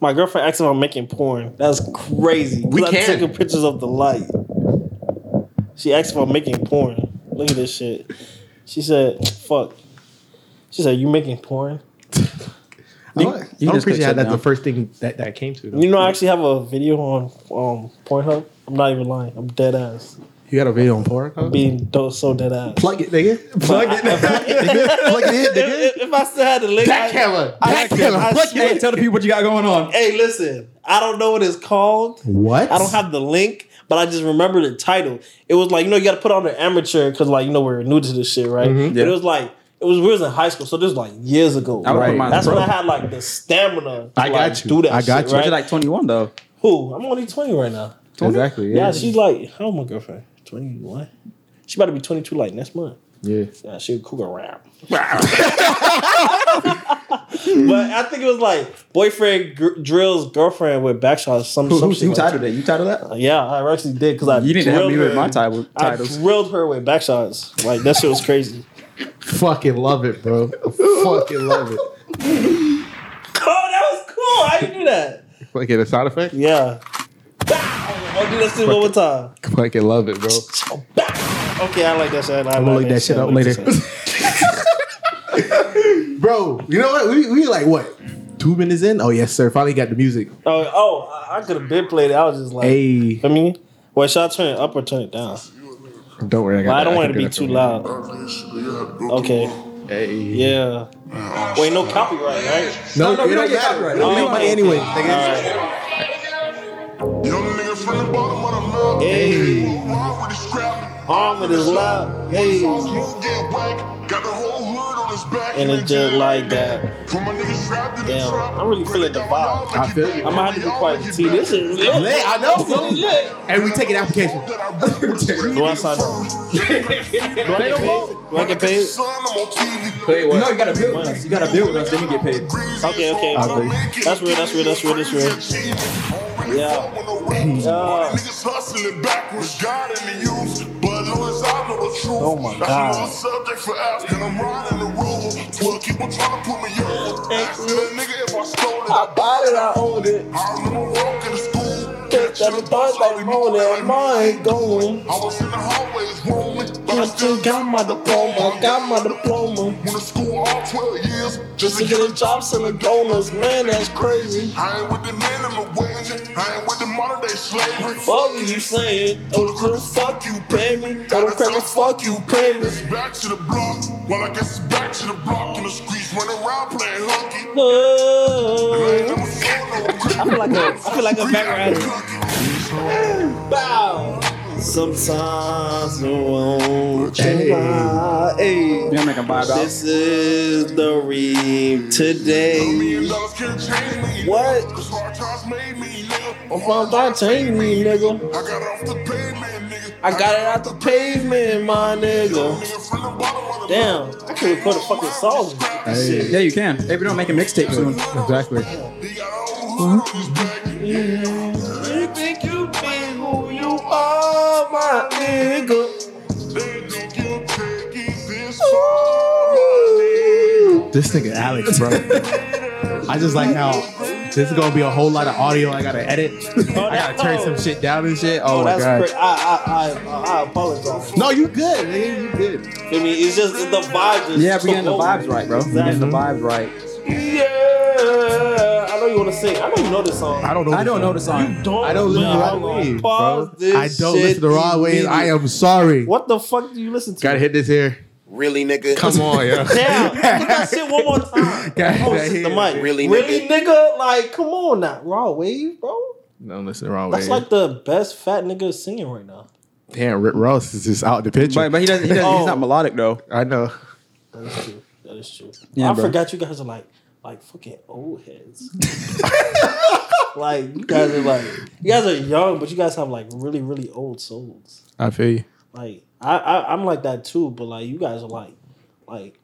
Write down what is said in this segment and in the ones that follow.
My girlfriend asked if I'm making porn. That's crazy. We I'm can. taking pictures of the light. She asked if I'm making porn. Look at this shit. She said, "Fuck." She said, "You making porn?" I, You I'm just pretty click sure that's the first thing that, that came to. Though. You know, I actually have a video on um, Pornhub. I'm not even lying. I'm dead ass. You got a video on porn? Huh? Being do- so dead ass. Plug it, nigga. Plug it, nigga. Plug it in, if, nigga. if- if I still had the link, Back I- camera. I- Back camera. Plug it Hey, tell the people what you got going on. Hey, listen. I don't know what it's called. What? I don't have the link, but I just remember the title. It was like you know you got to put on the amateur because like you know we're new to this shit, right? Mm-hmm. But it was like it was we was in high school, so this was like years ago. I would put mine That's pro. when I had like the stamina. To, I got like, you. Do that. I got shit, you. But Right? you're like 21 though. Who? I'm only 20 right now. Exactly. Yeah, Yeah. she's like how old my girlfriend? 21. She about to be 22 like next month. yeah. Yeah, she a cougar rap. but I think it was like boyfriend gr- drills girlfriend with backshots. Some, Who, some who, shit who like titled it? You titled that? that. Yeah, I actually did because I You didn't help drilled me with my title, I titles. drilled her with backshots. Like that shit was crazy. Fucking love it, bro. Fucking love it. Oh, that was cool. How you do that? Fucking a sound effect? Yeah. Bow. I'll do that shit one more time. Fucking love it, bro. Okay, I like that shit. I I'm gonna like look that shit up later. Bro, you know what? We, we like what? Two minutes in? Oh yes, sir. Finally got the music. oh, oh, I, I could have been played it. I was just like, Hey. I mean, well, should I turn it up or turn it down? Don't worry, I got But I don't want it to be too loud. Okay. for you. Hey. Yeah. Wait, no copyright, right? No, no, it we don't don't get matter. copyright. We don't make Oh, money okay. anyway. All nigga. right. Young nigga from the bottom of the mountain. Hey. Ride with the scrap. Arm with his loud. Hey. You get whack. Got the whole hood on his back. And it just like that. For my niggas trapped in the Damn. I'm really feeling the vibe. I feel you. I'm gonna have to be quiet see this. Is lit. Lit, I know, bro. This is lit. And we taking application. Do I sign up? Do I get paid? Do I get paid? Son, I'm on TV. Wait, what? No, you gotta build with us. You gotta build with us, then you get paid. Okay, okay. That's real. That's real. That's real. That's real. Yeah. Yeah. Niggas hustling backwards, God in the use, but Lewis, I know the truth. Oh my That's God. another subject for African. I'm riding the rover. Well, keep on trying to put me over. Ask that nigga if I stole it. I bought it. I owned it. I remember walking to school. Bitch, every Thursday morning, mine going. I was in the hallways roaming, but I I still still got my diploma. I Got my diploma. went to school all 12 years Just to get a job selling donuts, man, that's crazy. I ain't with the minimum wage. I ain't with the modern day slavery. Fuck you saying, oh, the fuck you pay me. Don't crack fuck you pay me. Back to the block. Well, I guess it's back to the block in the streets, running around playing hooky. I ain't never saw no I feel like a, I feel like a background. Bow. Sometimes I won't Hey. try. Hey. You gonna make them buy it out? This is the ream today. Dollars can't change me. What? Cause hard times made me, nigga. I'm from that chain me, nigga. I got it off the pavement, nigga. I got it out the pavement, my nigga. Nigga from the bottom Damn, I can record a fucking song. Hey. Yeah, you can. Hey, we don't make a mixtape soon. Exactly. He got you my nigga? They think you take it this nigga. Alex, bro. I just like how this is gonna be a whole lot of audio I gotta edit. Oh, I gotta turn some shit down and shit. Oh, Oh, my that's god. crazy. I, I, I, I apologize. No, you good, nigga. You good. I mean, it's just the vibe. Just Yeah, we getting the over. vibes right, bro. We getting the vibes right. Yeah, I know you want to sing. I know you know this song. I don't know. I don't know the song. You Don't. I don't listen to Man, Raw I'm gonna Waves, pause bro. this I don't shit listen to Rod Waves. I am sorry. What the fuck do you listen to? Gotta hit this here. Really, nigga? Come on, yeah. Damn, get that shit one more time. Gotta Oh, hit shit, that the here. mic. Really, really, nigga? Like, come on now, Rod Wave, bro. Don't listen to Raw That's like the best fat nigga singing right now. Damn, Rick Ross is just out the picture. But, but he doesn't. He doesn't Oh. He's not oh. melodic though. I know. That is true. That is true. Yeah, I bro. forgot you guys are like like fucking old heads. like you guys are like you guys are young, but you guys have like really really old souls. I feel you. Like I, I I'm like that too, but like you guys are like like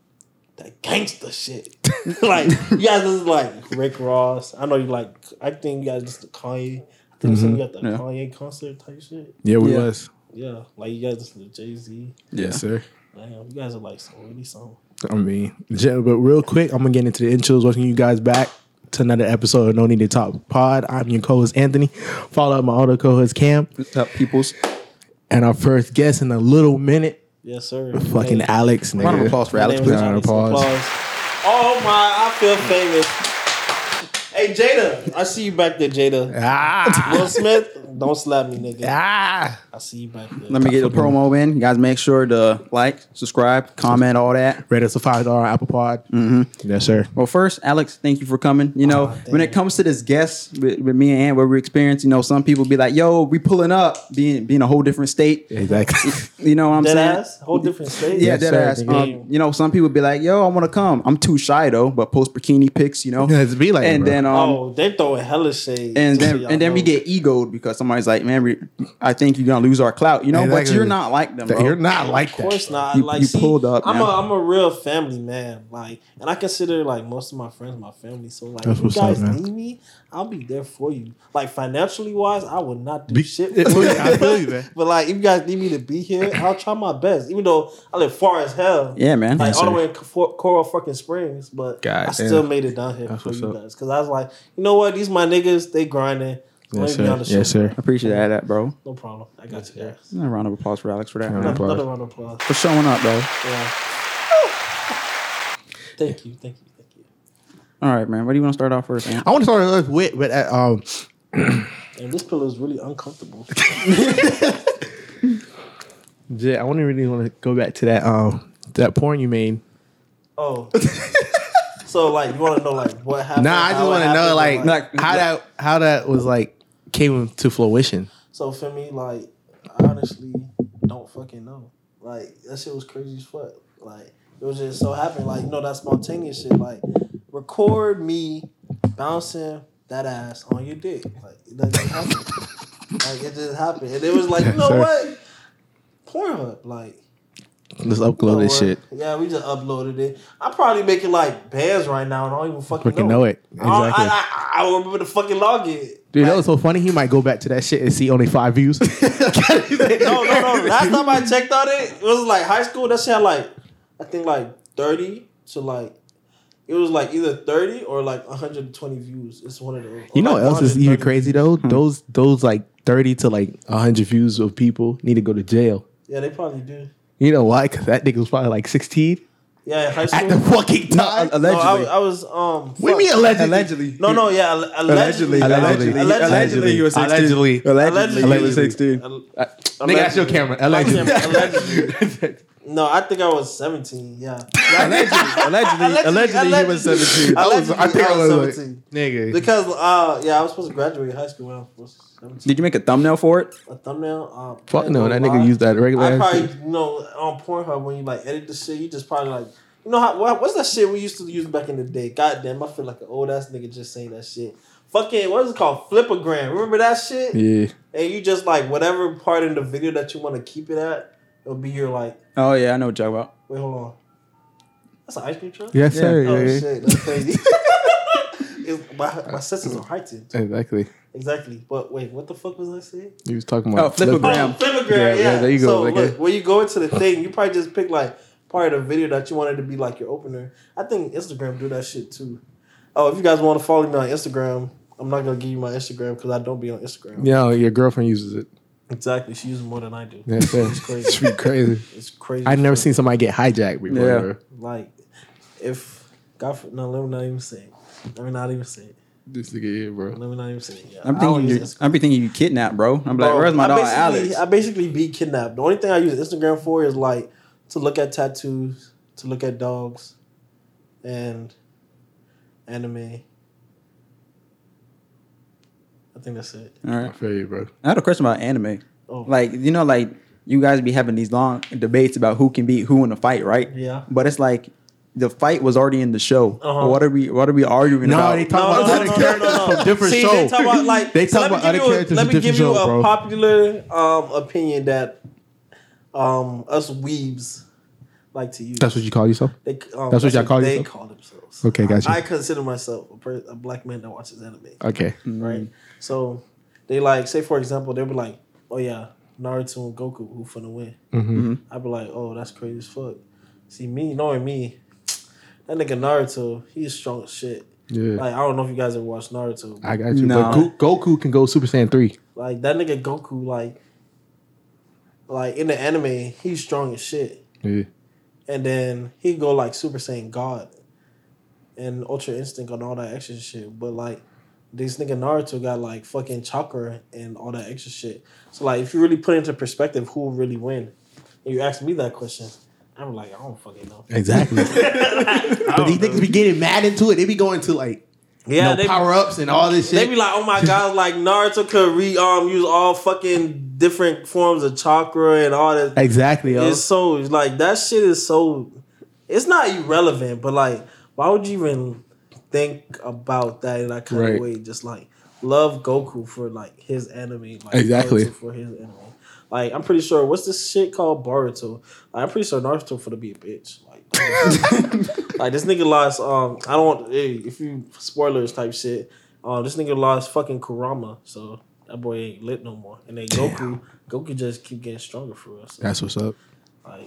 that gangster shit. like you guys is like Rick Ross. I know you like. I think you guys just to Kanye. I think you mm-hmm. got the Yeah. Kanye concert type shit. Yeah, we Yeah. was. Yeah, like you guys listen to Jay Z. Yes, sir. Damn, you guys are like so really some. I mean, gen- but real quick, I'm gonna get into the intros. Welcome you guys back to another episode of No Need to Talk Pod. I'm your co-host Anthony. Follow up my other co-host Cam, What's up, peoples? and our first guest in a little minute, Yes, sir. fucking Hey, Alex. Round of Nigga. applause for my Alex, please. Round of Alex. applause. Oh my, I feel famous. Hey Jada, I see you back there, Jada. Ah, Will Smith, don't slap me, nigga. ah. I see you back there. Let me get the promo in. You guys make sure to like, subscribe, comment, all that. Rate us a five dollar Apple Pod. Mm-hmm. Yes, sir. Well, first, Alex, thank you for coming. You know, Aw, when it comes to this guest with, with me and Ant, what we experience, you know, some people be like, "Yo, we pulling up," being being a whole different state. Exactly. You know what I'm Dead saying? ass, whole different state. Yeah, Yes, dead sir, ass. Um, you know, some people be like, "Yo, I want to come." I'm too shy though, but post bikini pics, you know. It's be like, and bro. then um, Oh, they throwing hella shade. and just so then and then we get egoed because somebody's like, "Man, we, I think you're gonna lose our clout," you know. But you're not like them. Bro. You're not like Of that. course not. You- like you see, pulled up, I'm man. a I'm a real family man. Like, and I consider like most of my friends my family. So like, That's if you what's up, guys need me, I'll be there for you. Like financially wise, I would not do Be- shit. I For you. feel you, man. But like, if you guys need me to be here, I'll try my best. Even though I live far as hell. Yeah, man. Like Yes, all the way in Co- Coral fucking Springs, but God I still damn. made it down here That's for you up. guys because I was like, you know what, these my niggas, they grinding. Let Yes, sir. on the show. Yes, sir. I appreciate that, bro. No problem. I got you guys. A round of applause for Alex for that. Round of man. applause. Another round of applause. For showing up, bro. Yeah. Thank you, thank you, thank you. All right, man. What do you want to start off first? Ant? I want to start off with, but uh, um, And this pillow is really uncomfortable. Jay, I want to really want to go back to that um that porn you made. Oh. so like you want to know like what happened? Nah, I just how it want to know happened, like, and, Like- how that how that was like came to fruition. So for me, like I honestly don't fucking know. Like that shit was crazy as fuck. Like it was just so happened. Like you know that spontaneous shit. Like record me bouncing that ass on your dick. Like it doesn't happen. like it just happened, and it was like you know Sir. what? Pornhub, like. Let's upload this shit. Yeah, we just uploaded it. I'm probably making like bands right now, and I don't even fucking, Fucking know. know it. I, Exactly. I, I, I don't remember the fucking login. Dude, that was so funny. He might go back to that shit and see only five views. no, no, no. Last time I checked on it, it was like high school. That shit had like, I think like thirty to like, it was like either thirty or like one hundred and twenty views. It's one of those. You know Or, what else is even 130. crazy though? Hmm. Those those like thirty to like hundred views of people need to go to jail. Yeah, they probably do. You know why? Because that nigga was probably like sixteen Yeah, in high at school. the fucking time. no, I, allegedly. I was um. what do you fuck. mean allegedly? Allegedly. No, no, yeah, alle- allegedly, Allegedly. Allegedly. Allegedly. Allegedly. he was 16. Allegedly. Allegedly. he was Allegedly. 16. Al- Nigga, that's your camera. Allegedly. Allegedly. No, I think I was seventeen. Yeah, Allegedly. Allegedly. Allegedly. allegedly, He was 17. I was- I think I was like- seventeen. Nigga. Because uh, yeah, I was supposed to graduate high school when I was seventeen. Did you make a thumbnail for it? A thumbnail. Uh, Fuck no, that nigga lie. used that regular I probably shit. you know on Pornhub when you like edit the shit, you just probably like you know how what, what's that shit we used to use back in the day? God damn, I feel like an old ass nigga just saying that shit. Fucking what is it called? Flipagram. Remember that shit? Yeah. And you just like whatever part in the video that you want to keep it at, it'll be your like. Oh, yeah. I know what you're talking about. Wait, hold on. That's an ice cream truck. Yes, Yeah. sir. Oh yeah. shit, that's crazy. It's- my, my senses are heightened. Exactly. Exactly. But wait, what the fuck was I saying? He was talking Oh, about flip a flipper. gram. Oh, Flipagram, Yeah, yeah. yeah, there you go, So like look, a- when you go into the thing, you probably just pick like part of the video that you wanted to be like your opener. I think Instagram do that shit too. Oh, if you guys want to follow me on Instagram, I'm not gonna give you my Instagram because I don't be on Instagram. Yeah, oh, your girlfriend uses it. Exactly. She uses more than I do. Yes, sir. It's crazy. It's pretty crazy. It's crazy. I've never seen somebody get hijacked before. Yeah. like if God for, no, let me not even say it. Let me not even say it. This nigga here, bro. Let me not even say it. Yeah, I'm thinking, you Instagram. I'm be thinking you kidnapped, bro. I'm like, where's my I dog basically- Alex? I basically be kidnapped. The only thing I use Instagram for is like to look at tattoos, to look at dogs, and anime. I think that's it. All I feel you, bro. I had a question about anime. Oh, Like, you know, like you guys be having these long debates about who can beat who in a fight, right? yeah. But it's like the fight was already in the show. Uh-huh. What are we? What are we arguing No, about? they talk No, about no, other no, no, characters no, no. from different See, shows. They talk about like They talk let me about give other you a- characters Let me give different you shows, a popular um, opinion that um, us weebs like to use. That's what you call yourself? They, um, That's what y'all call they yourself? call themselves. Okay, gotcha. I, I consider myself a, per, a black man that watches anime. Okay. right? So they like say for example they'll be like, oh yeah, Naruto and Goku who finna win. Mm-hmm. I'd be like, oh that's crazy as fuck. See me knowing me, that nigga Naruto he's strong as shit. Yeah. Like I don't know if you guys ever watched Naruto. I got you. Nah. But Goku can go Super Saiyan three. like that nigga Goku, like, like in the anime, he's strong as shit. Yeah. and then he go like Super Saiyan God and Ultra Instinct and all that extra shit. But like this nigga Naruto got like fucking chakra and all that extra shit. So like if you really put into perspective who will really win, and you ask me that question, I'm like I don't fucking know. Exactly. but these niggas be getting mad into it. They be going to like Yeah, you know, they power ups and all this shit. they be like, oh my god, like Naruto could re um use all fucking different forms of chakra and all that. exactly. Yo. It's so like that shit is so. It's not irrelevant, but like, why would you even think about that in that kind Right. of way? Just like love Goku for like his enemy, like Exactly. Naruto for his enemy. Like I'm pretty sure what's this shit called Boruto? Like, I'm pretty sure Naruto for to be a bitch. Like, like this nigga lost. Um, I don't want hey, if you spoilers type shit. Um, this nigga lost fucking Kurama, so that boy ain't lit no more. And then Goku, Goku just keep getting stronger for us. So. That's what's up. Like,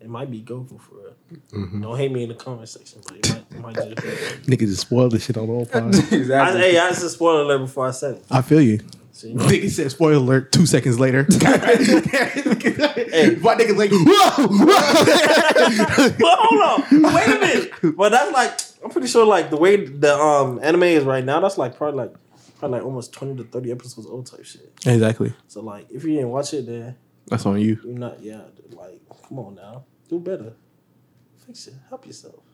it might be Goku for real. Mm-hmm. Don't hate me in the comment section, but it might, it might just be. Niggas just spoil this shit on all time. I, hey, I just a spoiler alert before I said it. I feel you. See? Nigga said spoiler alert two seconds later. hey, my nigga's like, whoa, whoa. but hold on, wait a minute. But that's like, I'm pretty sure like the way the um anime is right now, that's like probably like probably like almost twenty to thirty episodes old type shit. exactly. So like, if you didn't watch it, then That's on you. you're not. Yeah, like, come on now, do better. Fix it. Help yourself.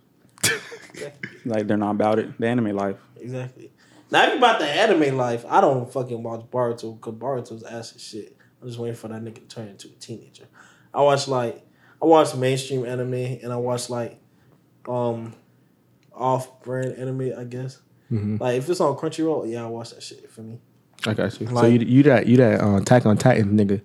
exactly. Like they're not about it. The anime life. Exactly. Now, if you about the anime life, I don't fucking watch Boruto because Boruto's ass as shit. I'm just waiting for that nigga to turn into a teenager. I watch like I watch mainstream anime and I watch like um off brand anime, I guess. Mhm. Like if it's on Crunchyroll, yeah, I watch that shit for me. I got you. so you, you that you that uh, Attack on Titan nigga.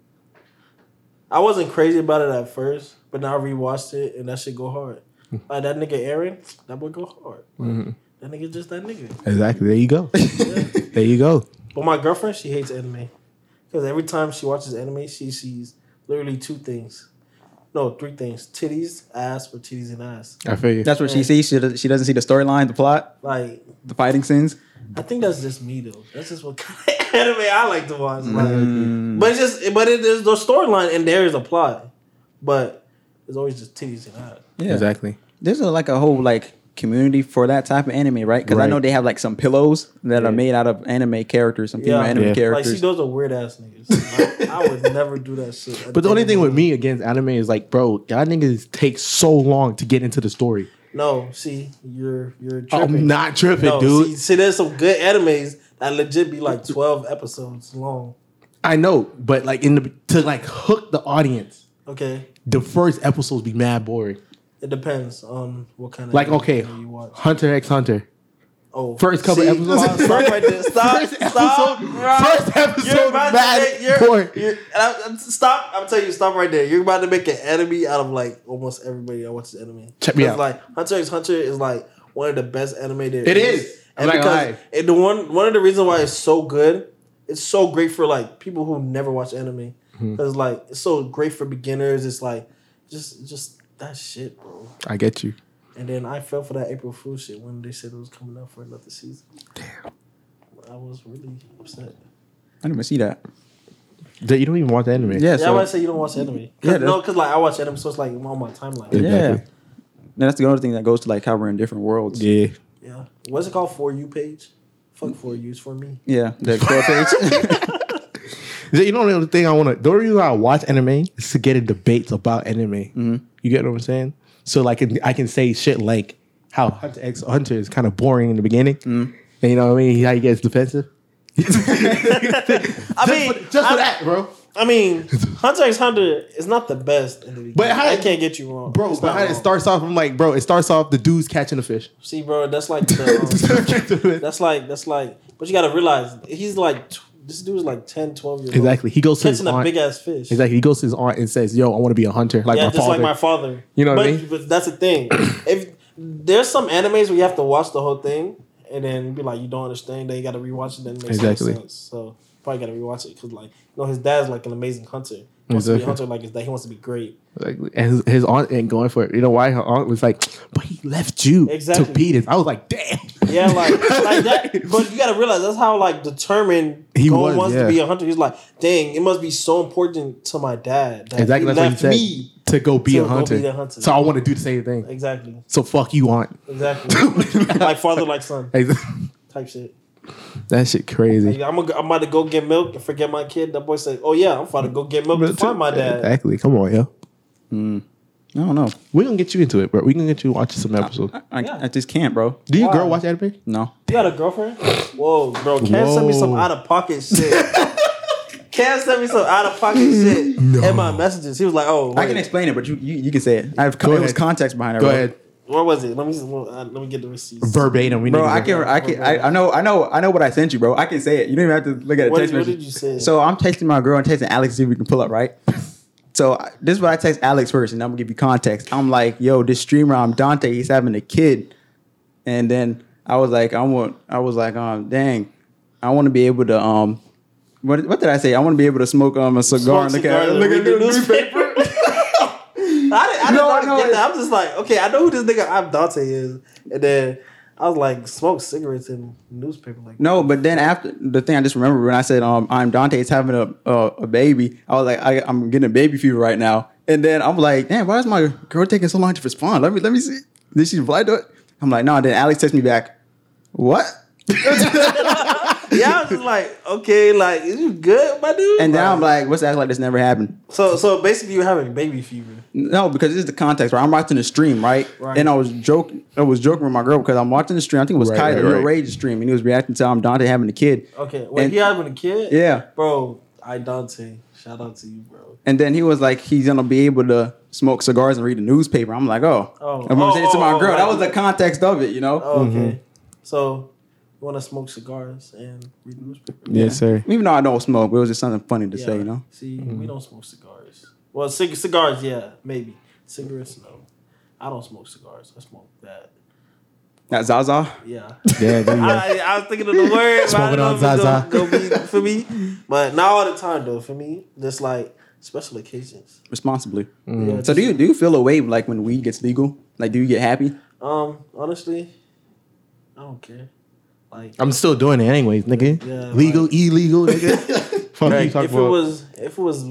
I wasn't crazy about it at first, but now I rewatched it and that shit go hard. Like that nigga Eren, that boy go hard. Like, That nigga just that nigga. Exactly. There you go. Yeah. there you go. But my girlfriend, she hates anime. Because every time she watches anime, she sees literally two things. No, three things. Titties, ass, or titties and ass. I feel you. That's what she sees. She, does, she doesn't see the storyline, the plot, Like, the fighting scenes. I think that's just me though. That's just what kind of anime I like to watch. Like, Mm. But it's just but it is the storyline and there is a plot. But it's always just titties and ass. Yeah. Exactly. There's a, like a whole like community for that type of anime, right? Because I know they have like some pillows that Yeah. are made out of anime characters, some female Yeah. anime Yeah. Like see, those are weird ass niggas. I, I would never do that shit. But the only thing with me against anime is like, bro, y'all niggas take so long to get into the story. No, see, you're you're tripping. I'm not tripping, No, dude. See, see, there's some good animes that legit be like 12 episodes long. I know, but like in the to like hook the audience, Okay. the first episodes be mad boring. It depends on what kind of Like okay, you watch. Hunter x Hunter. Oh, First couple see, episodes. Stop, stop right there. Stop. First stop. episode- bro. first episode You're about to make- you're- you're- I'm- I'm- stop. I'm telling you, stop right there. You're about to make an enemy out of like almost everybody that watches anime. Check me out. Like Hunter x Hunter is like one of the best anime there It is. I'm And gonna because and the one one of the reasons why it's so good, it's so great for like people who never watch anime. Mm-hmm. Because like it's so great for beginners. It's like just just that shit, bro. I get you. And then I fell for that April Fool shit when they said it was coming out for another season. Damn. I was really upset. I didn't even see that. That You don't even watch the anime. Yeah, Yeah, I so might say you don't watch anime. Cause, Yeah, no, because like I watch anime, so it's like on my timeline. Yeah. Yeah. yeah. And that's the other thing that goes to like how we're in different worlds. Yeah. Yeah. What's it called? For you page? Fuck for yous for me. Yeah, the explore page. You know the other thing I want to. The only reason I watch anime is to get in debates about anime. Mm-hmm. You get what I'm saying? So like I can say shit like how Hunter x Hunter is kind of boring in the beginning, and you know what I mean? How he gets defensive. I mean, just for I- that, bro. I mean, Hunter x Hunter is not the best in the beginning. But how- I can't get you wrong, Bro, It's but not how it starts off, I'm like, bro, it starts off the dude's catching a fish. See, bro, that's like the, um, that's like that's like. But you got to realize he's like tw- this dude is like 10, 12 years old. exactly. He goes old, to his catching a big ass fish. Exactly. He goes to his aunt and says, "Yo, I want to be a hunter, like yeah, my just father." like my father. You know what but, I mean? But that's the thing. if there's some animes where you have to watch the whole thing and then be like you don't understand, then you got to rewatch it. Then it makes Exactly. sense. So probably got to rewatch it because like you know his dad's like an amazing hunter. He wants to be a hunter like dad. He wants to be great. And his, his aunt ain't going for it. You know why? Her aunt was like, "But he left you Exactly. to beat it." I was like, "Damn." Yeah, like like that. But you gotta realize that's how like determined He was, wants yeah. to be a hunter. He's like, dang, it must be so important to my dad that Exactly. he That's what he left me. to go be to a hunter. be a hunter. So I want to do the same thing. Exactly, So fuck you, aunt. exactly. like father, like son Exactly. type shit. That shit crazy. I'm, gonna, I'm about to go get milk and forget my kid. That boy said, "Oh yeah, I'm about to go get milk to find my dad." Exactly. Come on, yo. Hmm. I don't know. We're gonna get you into it, bro. We're gonna get you watching some episodes. I, Yeah. I just can't, bro. Do your Why? girl watch anime? No. You got a girlfriend? Whoa, bro. Cam sent me some out of pocket shit. Cam sent me some out of pocket shit in my messages. He was like, "Oh, I can explain it, but you you, you can say it. I have Go there was context behind it. Go bro. ahead. What was it? Let me uh, let me get the receipt. Verbatim. We Bro, need I can, I can, I, I know, I know, I know what I sent you, bro. I can say it. You don't even have to look at the What text did- what message. did you say? So I'm texting my girl and texting Alex to see if we can pull up, right? So this is what I text Alex first, and I'm gonna give you context. I'm like, yo, this streamer, ImDontai. He's having a kid, and then I was like, I want, I was like, um, dang, I want to be able to, um, what, what did I say? I want to be able to smoke um a cigar and Smoke look at, and look at the the newspaper. I didn't, I didn't No, know how to no, get it's- that. I'm just like, okay, I know who this nigga ImDontai is, and then I was like, smoke cigarettes in newspaper. Like, No, but then after the thing I just remember when I said um ImDontai is having a a, a baby, I was like I, I'm getting a baby fever right now, and then I'm like, damn, why is my girl taking so long to respond? Let me let me see. Did she reply to it? I'm like, no. Then Alex texts me back. What? yeah, I was just like, okay, like, is you good, my dude? And then I'm like, what's that? Like this never happened. so, so basically, you're having baby fever. No, because this is the context. Right, I'm watching the stream, right? Right. And I was joking. I was joking with my girl because I'm watching the stream. I think it was Right, Kyler, right, right, right. Rage stream, and he was reacting to ImDontai having a kid. Okay, wait, And- he having a kid? Yeah. bro. I Dante, shout out to you, bro. And then he was like, he's gonna be able to smoke cigars and read the newspaper. I'm like, oh, Oh. I'm gonna say it to Oh, my oh, girl. right. That was the context of it, you know. Oh, okay. Mm-hmm. So, you want to smoke cigars and read the newspaper? Yes, sir. Even though I don't smoke, it was just something funny to Yeah. say, you know. See, Mm-hmm. we don't smoke cigars. Well, cig- cigars, yeah, maybe. Cigarettes, no. I don't smoke cigars. I smoke that. That Zaza. Yeah. Yeah, there you go. I, I was thinking of the word. but I Smoking don't know on if it's Zaza. Gonna, gonna be for me, but not all the time though. For me, just like special occasions. Responsibly. Mm-hmm. Yeah, So do you do you feel a way like when weed gets legal? Like, do you get happy? Um, honestly, I don't care. Like, I'm still doing it anyways, nigga. Yeah, Legal, like- illegal, nigga. Fuck you talking if it about. was, if it was,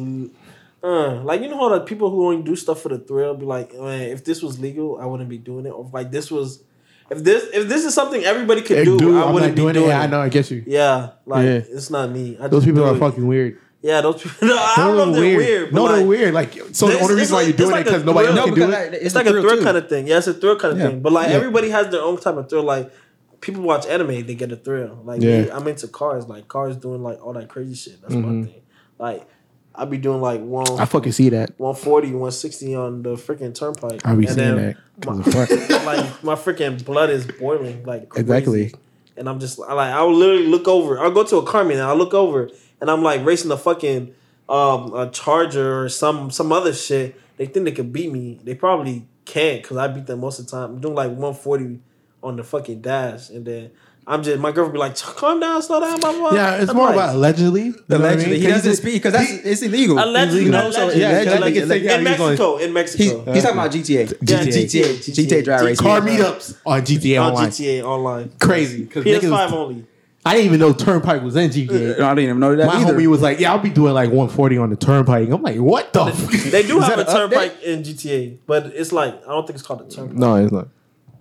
uh, like you know how the people who only do stuff for the thrill be like, man, if this was legal, I wouldn't be doing it. Or if, like this was, if this if this is something everybody could Hey, do, I I'm wouldn't be doing, doing it. it. I know, I get you. Yeah, like Yeah. it's not me. I Those people are it. fucking weird. Yeah, those people. No, I don't know if They're they're weird. but no, they're like, weird. Like, so the only it's reason why you're doing it's it because nobody else No, can do it. I- It's, like a thrill too. kind of thing. Yeah, it's a thrill kind of Yeah. thing. But like Yeah. everybody has their own type of thrill. Like people watch anime, they get a thrill. Like Yeah. me, I'm into cars. Like cars doing like all that crazy shit. That's Mhm. my thing. Like I be doing like one. I fucking see that. 140, 160 on the freaking turnpike. I be And seeing then that. fuck. like my freaking blood is boiling like crazy. Exactly. And I'm just like I'll literally look over. I'll go to a car meet and I'll look over and I'm like racing a fucking um a charger or some some other shit. They think they could beat me. They probably can't because I beat them most of the time. I'm doing like 140 on the fucking dash and then I'm just my girl be like, calm down, slow down, blah blah. blah." Yeah, it's I'm more like, about allegedly. You know what I Allegedly, he doesn't speak because that's it's illegal. Allegedly, you know. So yeah, allegedly, allegedly. in Mexico, in Mexico. He's, he's talking about GTA. Yeah, GTA, GTA dry racing. Car meetups on GTA on Online. GTA online. Crazy. 'cause PS5 niggas- only. I didn't even know Turnpike was in GTA. I didn't even know that My either. homie was like, "Yeah, I'll be doing like 140 on the Turnpike." I'm like, "What the?" fuck? They do have a that an turnpike in GTA, but it's like I don't think it's called a turnpike. no, it's not.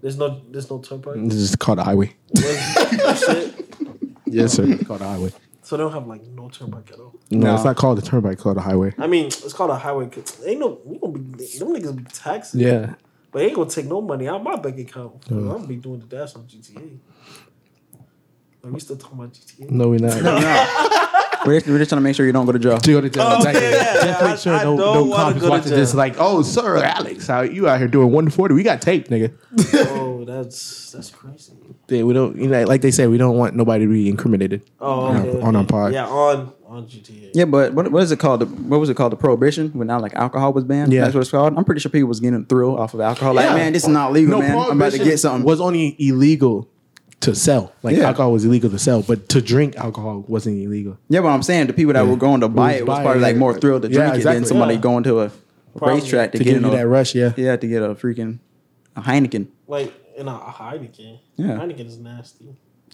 There's no there's no turnpike. It's just called a highway. What's- shit. Yes, sir. It's called a highway. So they don't have like no turnpike at all. No, No. it's not called a turnpike. It's called a highway. I mean, it's called a highway. 'cause ain't no we gonna be them niggas be taxing. Yeah. But ain't gonna take no money out my bank account. I'm gonna be doing the dash on GTA. Are we still talking about GTA. No, we're not. we're, just, we're just trying to make sure you don't go to jail. To go to jail. Oh, okay, Exactly. yeah, Just make sure I- I no, don't no wanna cops go watching jail. this. Like, oh, sir, Alex, how you out here doing 140? We got tape, nigga. oh, that's that's crazy. Yeah, we don't. You know, like they say, we don't want nobody to be incriminated. Oh, On okay, our- on our okay. pod. Yeah, on on GTA. Yeah, but what, what is it called? The- What was it called? The prohibition when now like alcohol was banned. Yeah. that's what it's called. I'm pretty sure people was getting a thrill off of alcohol. Like, Yeah. man, this is not legal, man. I'm about to get something. Was only illegal to sell. Like Yeah. alcohol was illegal to sell, but to drink alcohol wasn't illegal. yeah, but I'm saying the people that Yeah. were going to buy Who was it was buying probably like more thrilled to Yeah, drink it than somebody Yeah. going to a Probably. racetrack to, To get give you a, that rush, yeah. Yeah, to get a freaking a Heineken. Like And a, a Heineken. Yeah. Heineken is nasty.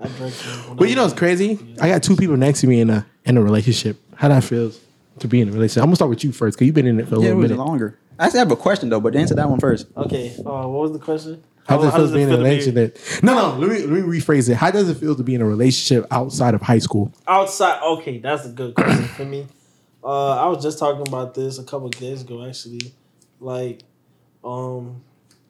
I drank But you know was- what's crazy? I got two people next to me in a in a relationship. How that feels to be in a relationship? I'm gonna start with you first because you've been in it for a Yeah, it little was minute. longer. I actually have a question though, but answer that one first. Okay. Uh, what was the question? How does it feel to be in a feel to be relationship? No, no. Let me let me rephrase it. How does it feel to be in a relationship outside of high school? outside? Okay, that's a good question for me. Uh, I was just talking about this a couple of days ago, actually. Like, um,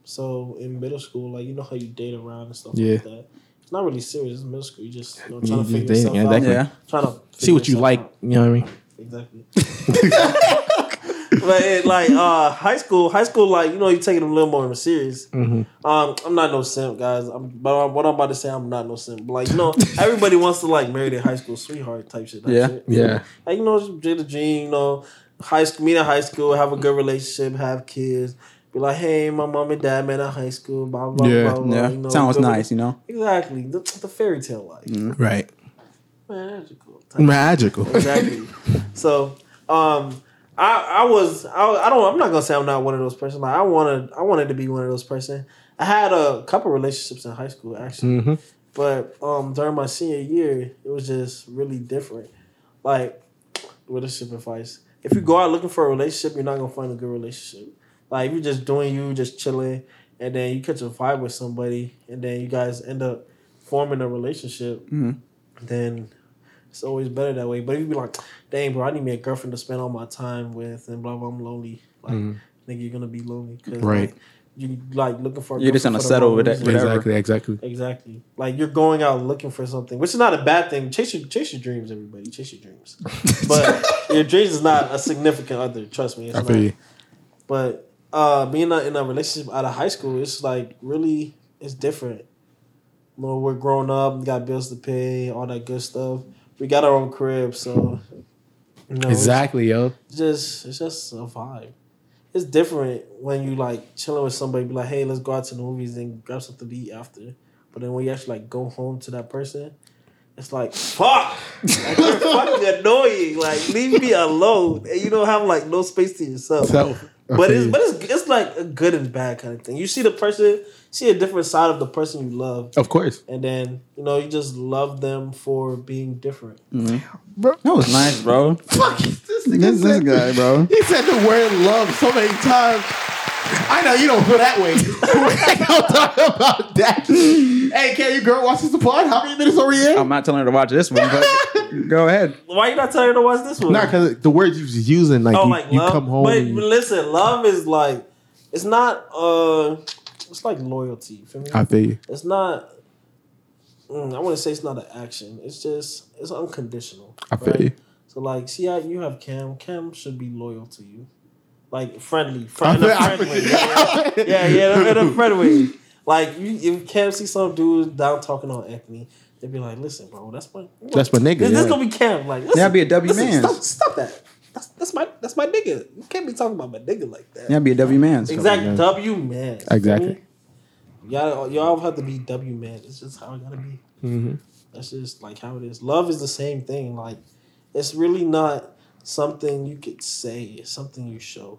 so in middle school, like you know how you date around and stuff Yeah. like that. It's not really serious. It's middle school. You just you know, You trying to just figure dating, yourself yeah, out. exactly. Yeah. Trying to See what you like. out. You know what I mean? Exactly. but it, like uh, high school, high school, like you know, you take it a little more serious. Mm-hmm. Um, I'm not no simp, guys. I'm, but I'm, what I'm about to say, I'm not no simp. But like you know, everybody wants to like marry their high school sweetheart type shit. Type Yeah. shit. Yeah. Like you know, J the dream. You know, high school, meet in high school, have a good relationship, have kids. Be like, hey, my mom and dad met in high school. Blah blah Yeah. blah. blah Yeah, you know, sounds good- nice, you know. Exactly, the, the fairy tale life. Right. Magical. type Magical. exactly. so, um, I I was I, I don't I'm not gonna say I'm not one of those person. Like I wanted I wanted to be one of those person. I had a couple relationships in high school actually, hmm but um during my senior year it was just really different. Like relationship advice: if you go out looking for a relationship, you're not gonna find a good relationship. Like if you're just doing you, just chilling, and then you catch a vibe with somebody, and then you guys end up forming a relationship, Mhm. then it's always better that way. But if you be like, dang, bro, I need me a girlfriend to spend all my time with, and blah blah, I'm lonely. Like, Mhm. nigga, you're gonna be lonely because Right. like, you like looking for. A You're just girlfriend gonna settle with that- whatever. Exactly. Exactly. Exactly. Like you're going out looking for something, which is not a bad thing. Chase your chase your dreams, everybody. Chase your dreams. But your dreams is not a significant other. Trust me. It's I not. feel you. But uh, being a, in a relationship out of high school, it's like really it's different. You know, we're grown up, we got bills to pay, all that good stuff. We got our own crib, so you know, Exactly, yo. just it's just a vibe. It's different when you like chilling with somebody, be like, hey, let's go out to the movies and grab something to eat after. But then when you actually like go home to that person, it's like fuck, like, you're fucking annoying. Like leave me alone, and you don't have like no space to yourself. So, I but it's but it's it's like a good and bad kind of thing. You see the person, see a different side of the person you love, of course. and then you know you just love them for being different. Bro, That was nice, bro. fuck this nigga This, this guy, bro. He said the word love so many times. I know you don't feel that way. we don't talk about that. Hey, can you girl watch this pod? How many minutes are we in? I'm not telling her to watch this one, but go ahead. Why you not telling her to watch this one? Not because the words you was using, like, oh, you, like you come home. But, and but you- listen, love is like it's not. uh It's like loyalty for me. I feel you. It's not. Mm, I want to say it's not an action. It's just it's unconditional. I feel you. So like, see how you have Cam. Cam should be loyal to you, like friendly, I friend, feel- in a I friend feel- Yeah, yeah, yeah, yeah, in a friend way. Like you, if Cam see some dude down talking on Anthony, they'd be like, "Listen, bro, that's my That's my nigga, This, this gonna be Cam. Like, listen, That'd be a W man. Stop, stop that. That's that's my nigga. You can't be talking about my nigga like that. Yeah, be a W man. Exactly. W man. Exactly. Y'all, y'all have to be W man. It's just how it gotta be. Mhm. That's just like how it is. Love is the same thing. Like, it's really not something you could say. It's something you show.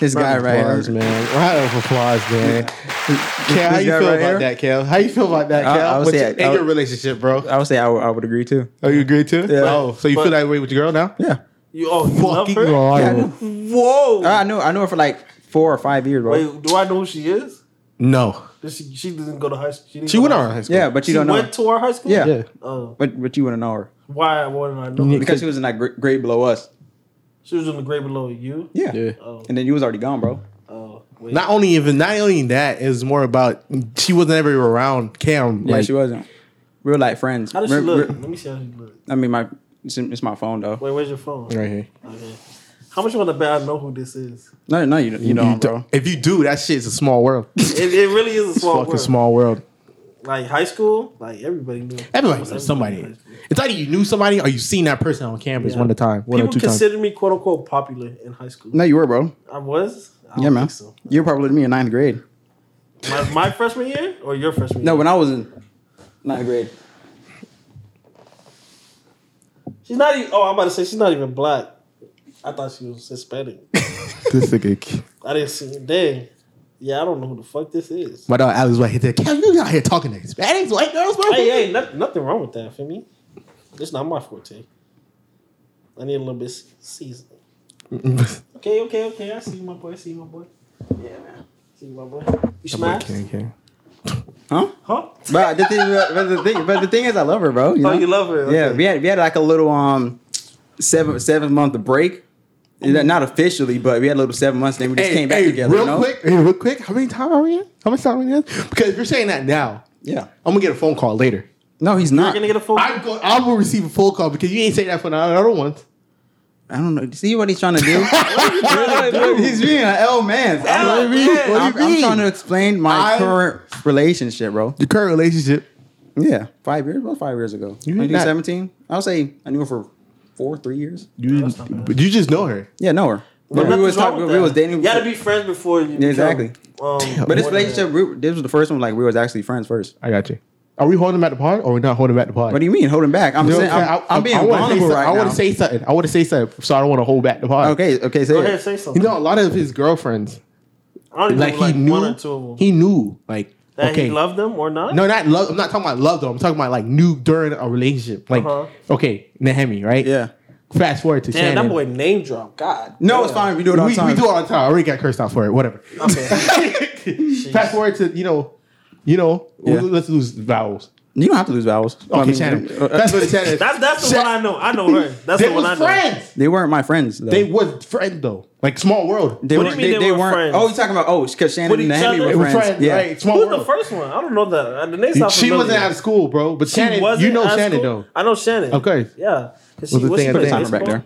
This guy right applause, here. man. Round of applause, man. Kel, how you feel right about here? that, Kel? How you feel about that, I- Kel? I would What's say your, I- I in your relationship, bro? I would say I would, I would agree too. Oh, you agree too? Yeah. Oh, so you But- feel that way with your girl now? Yeah. You oh you love Fucking her? liar. Yeah, I. Whoa. I know I knew her for like four or five years, bro. Wait, do I know who she is? No. Did she she didn't go to high school. didn't She go went to on high school. yeah, but you She don't know. went to our high school. Yeah. Yeah. Oh, But but you wouldn't know her why? Why did I know? Her? because she was in that gr- grade below us. She was in the grade below you. Yeah. Yeah. Oh, And then you was already gone, bro. oh, wait. Not only even not only that, it was more about she wasn't ever around Cam. Yeah, like, she wasn't. We were like friends. How does she Re- look? re- Let me see how she look. I mean, my it's, it's my phone though. Wait, where's your phone? right here. Okay. How much you want to bet I know who this is? No, no, you you don't, bro. If you do, that shit's a small world. It, it really is a It's small fucking world. small world. Like high school, like everybody knew. Everybody Almost knows somebody. in. It's either you knew somebody or you seen that person on campus Yeah. one at a time, one or People two times. considered me quote unquote popular in high school. No, you were, bro. I was. I don't Yeah, man. think so. You're probably with me in ninth grade. My, my freshman year or your freshman No, when I was in ninth grade. She's not even. Oh, I'm about to say she's not even black. I thought she was Hispanic. this nigga. I didn't see. Dang. Yeah, I don't know who the fuck this is. My dog Alex White hit that. Cal, you out here talking to Hispanics, white girls, bro? Hey, hey, not, nothing wrong with that for me. It's not my forte. I need a little bit seasoning. Okay, okay, okay. I see you, my boy. I see you, my boy. Yeah, man. See you, my boy. You smash? Okay, okay. Huh? Huh? But the thing, but the thing, but the thing is, I love her, bro. You Oh, know? you love her? Yeah, we had we had like a little um seven seven month break. Not officially, but we had a little seven months. And then we just came back together. Real you know? quick, hey, real quick. How many times are we in? How much time are we in? Because if you're saying that now, Yeah. I'm gonna get a phone call later. No, he's not. You're gonna get a phone. Call? I'm going, I will receive a phone call because you ain't saying that for another other ones. I don't know. See what he's trying to do? he's being an L man. I'm, L man. I'm- What do you I'm mean? trying to explain my I- current relationship, bro. Your current relationship. Yeah, five years. About five years ago. You did not- 2017. I'll say I knew her for four, three years. You, but you just know her. Yeah, know her. Well, But we was talking. We was dating. You gotta be friends before you. Yeah, exactly. Become, um, But this relationship, we, this was the first one. Like we was actually friends first. I got you. Are we holding him at the pod or we not holding him at the pod? What do you mean holding back? I'm You know saying what I'm, saying? I'm being I wanna say vulnerable something. right I now. want to say something. I want to say something, so I don't want to hold back the pod. Okay, okay, say Go it. ahead, say something. You know, a lot of his girlfriends, I don't like know, like he knew, one or two of them. he knew, like that okay, he loved them or not? no, not love. I'm not talking about love though. I'm talking about like knew during a relationship. Like, Uh-huh. okay, Nehemi, right? Yeah. Fast forward to Damn, Shannon. that boy name drop. God. No, it's damn. fine. We do it all we, the time. we do it all the time. I already got cursed out for it. Whatever. Okay. Fast forward to you know, you know, Yeah. let's lose vowels. You don't have to lose vowels. I Okay, mean, Shannon. uh, Fast forward to Shannon. That's that's the Sha- one I know. I know her. That's They the one I know. friends. They weren't my friends. Though. They was friends though, like small world. They What do weren't. you mean they, they they were weren't. friends? Oh, you talking about? Oh, because Shannon With and each Hemi other? were friends. friends, yeah. right? Small Who's world. the first one? I don't know that. Uh, The name's not She familiar. wasn't out of school, bro. But She Shannon, wasn't you know out Shannon school? though. I know Shannon. Okay. Yeah. Yeah. 'Cause Was she, the what, thing at the back there.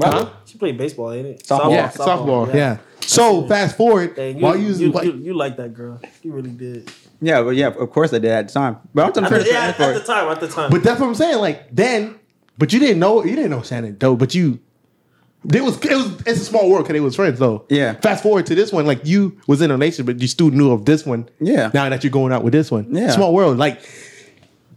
Huh? She played baseball, ain't it? Softball. Yeah, softball. Yeah. So fast forward while you, you, like, you, you like that girl. You really did. Yeah, but yeah, of course I did at the time. But I'm, I'm At trying to yeah, for at the time. At the time. but that's what I'm saying. Like then, but you didn't know you didn't know Shannon though. But you, it was it was it's a small world because they was friends though. Yeah. Fast forward to this one, like you was in a relationship, but you still knew of this one. Yeah. Now that you're going out with this one, Yeah. Small world. Like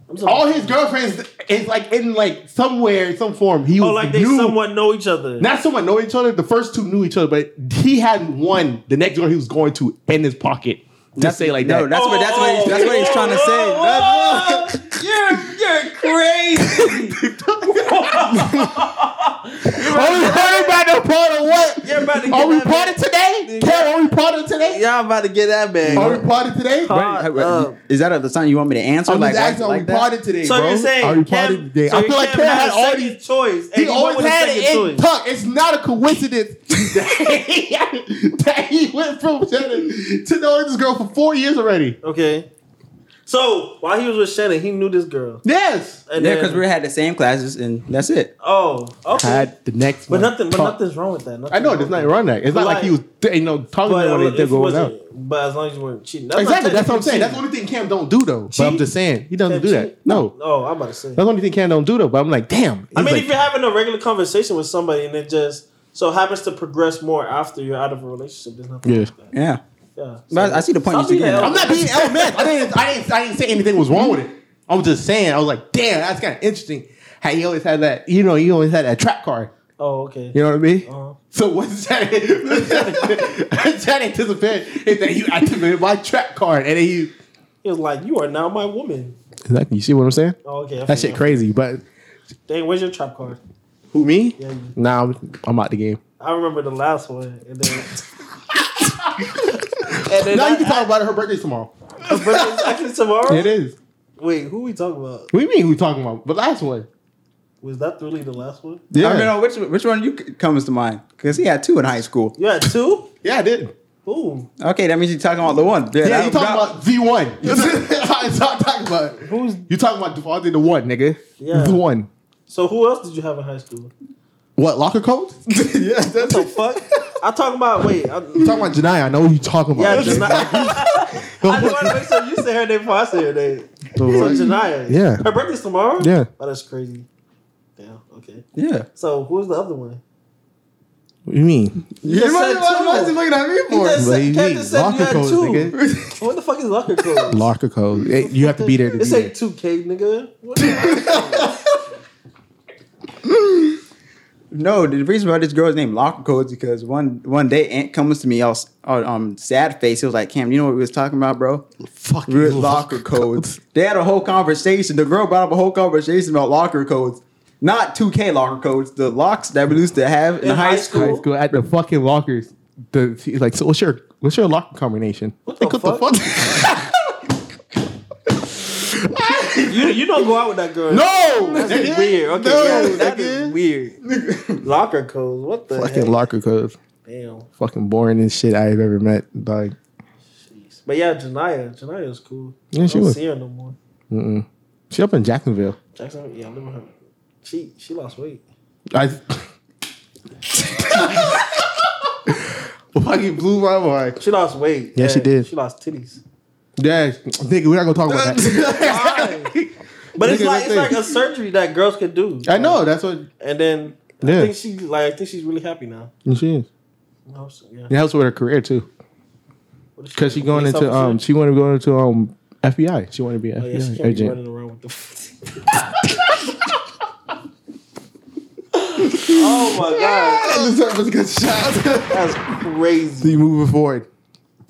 I'm all his girlfriends is like in like somewhere, some form. He oh, was oh, like they knew, somewhat know each other. Not someone know each other. The first two knew each other, but he had one. The next girl he was going to in his pocket. Just say like no, that. that's what that's what he's, that's what he's trying to say. Whoa, That's you're you're crazy. Are we partying about the part of what? You're about to get Are we partying today? Kel, are we partying today? Y'all about to get that bag. Are we partying today? Hot, uh, Is that the time you want me to answer? I'm like just asking, like, are we like partying today, So bro? you're saying are we partying today? So I feel like Cam Cam had had all these. choice. He always had it in choice. tuck. It's not a coincidence that he, that he went from Shannon to knowing this girl for four years already. Okay. So while he was with Shannon, he knew this girl. Yes. And Yeah, because we had the same classes, and that's it. Oh, okay. Had the next but one. nothing. But talk. nothing's wrong with that. Nothing I know wrong there's with nothing that. wrong with that. It's But not like, like- he was, you know, talking But, to her uh, when if they it going out. but as long as you weren't cheating, That's Exactly. That's what I'm saying. technically That's the only thing Cam don't do though. But I'm just saying he doesn't Cam do that. cheat? No. Oh, I'm about to say. That's the only thing Cam don't do though. But I'm like, damn. I mean, like, if you're having a regular conversation with somebody and it just so happens to progress more after you're out of a relationship, there's nothing Yeah. wrong. Yeah, Yeah. but I see the point Stop you're being getting. an at. I'm not being L man. I didn't, I didn't, I didn't say anything was wrong with it. I was just saying. I was like, damn, that's kind of interesting. How he always had that, you know, he always had that trap card. Oh, okay. You know what I mean? Uh-huh. So what's that? that anticipate is that you activated my trap card, and then you. He was like, "You are now my woman." Exactly. You see what I'm saying? Oh, okay. I That feel shit you. crazy. But Dang, where's your trap card? who me? Yeah, you- Nah, I'm, I'm out the game. I remember the last one, and then. and then Now I- you can talk about it. Her birthday's tomorrow. Her birthday's actually tomorrow. It is. Wait, who we talking about? What do you mean? Who we talking about? The last one. Was that really the last one? Yeah. I mean, oh, which which one you comes to mind? Because he had two in high school. You had two. yeah, I did. Who? Okay, that means you're talking about the one. Yeah, Yeah, that- you talking about V one? That's what I'm talking about. Who's? You talking about Devontae the one, nigga? Yeah. the one. So who else did you have in high school? What locker coach? yeah, that's What the fuck? I'm talking about. Wait. I, You talking about Janai? I know who you talking yeah, about. Janaya. I just want to make sure you say her name before I say her name. So Janaya. Yeah. Her birthday's tomorrow. Yeah. Oh, that's crazy. Damn. Okay. Yeah. So who's the other one? What do you mean? You just said two. looking at me You just said, What you mean? just said Locker had codes, two. nigga. What the fuck is locker code? Locker code. Hey, You have to be there to It be say there. two K, nigga. What the No, the reason why this girl's named Locker Codes because one one day Aunt comes to me all s- all, um sad face. He was like, "Cam, you know what we was talking about, bro? Fucking Real locker codes." They had a whole conversation. The girl brought up a whole conversation about locker codes, not two K locker codes, the locks that we used to have in, In high high school. High school at the fucking lockers. The he's like, so what's your what's your locker combination? What the Like, fuck? You you don't go out with that girl. no, That's nigga. weird. Okay, No, yeah, that is weird. Locker codes. What the Fucking heck? locker codes. Damn. Fucking boring and shit I've ever met. Like, Jeez. But yeah, Janaya. Janaya is cool. Yeah, she I don't was. see her no more. mm-mm. she up in Jacksonville. Jacksonville. Yeah, I with her. She she lost weight. I fucking blew my mind. She lost weight. Yeah, she did. She lost titties. Yeah, nigga, we're not gonna talk about that. But it's like it's like a surgery that girls could do. I know that's what And then Yeah. I think she like I think she's really happy now. she is. Yeah. It helps with her career too, because she going into um she wanted to go into um FBI. She wanted to be an Oh, yeah, she FBI agent. running around with the. oh my god, That was a shot. that's crazy. See, moving forward.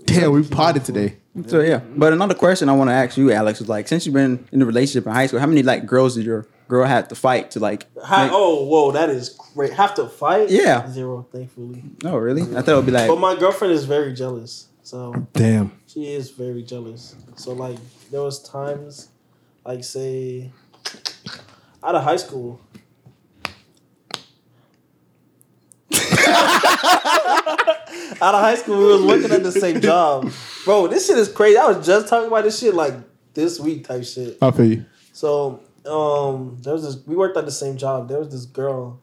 Damn, we potted today. So yeah, but another question I want to ask you, Alex, is like, since you've been in a relationship in high school, how many like girls did your girl have to fight to like? Hi, make- oh, whoa, that is great. Have to fight? Yeah. Zero, thankfully. oh, really? I thought it would be like. But my girlfriend is very jealous. So Damn. she is very jealous. So like there was times, like say, out of high school. out of high school, we was working at the same job, bro. This shit is crazy. I was just talking about this shit like this week type shit. I feel you. So um, there was this. We worked at the same job. There was this girl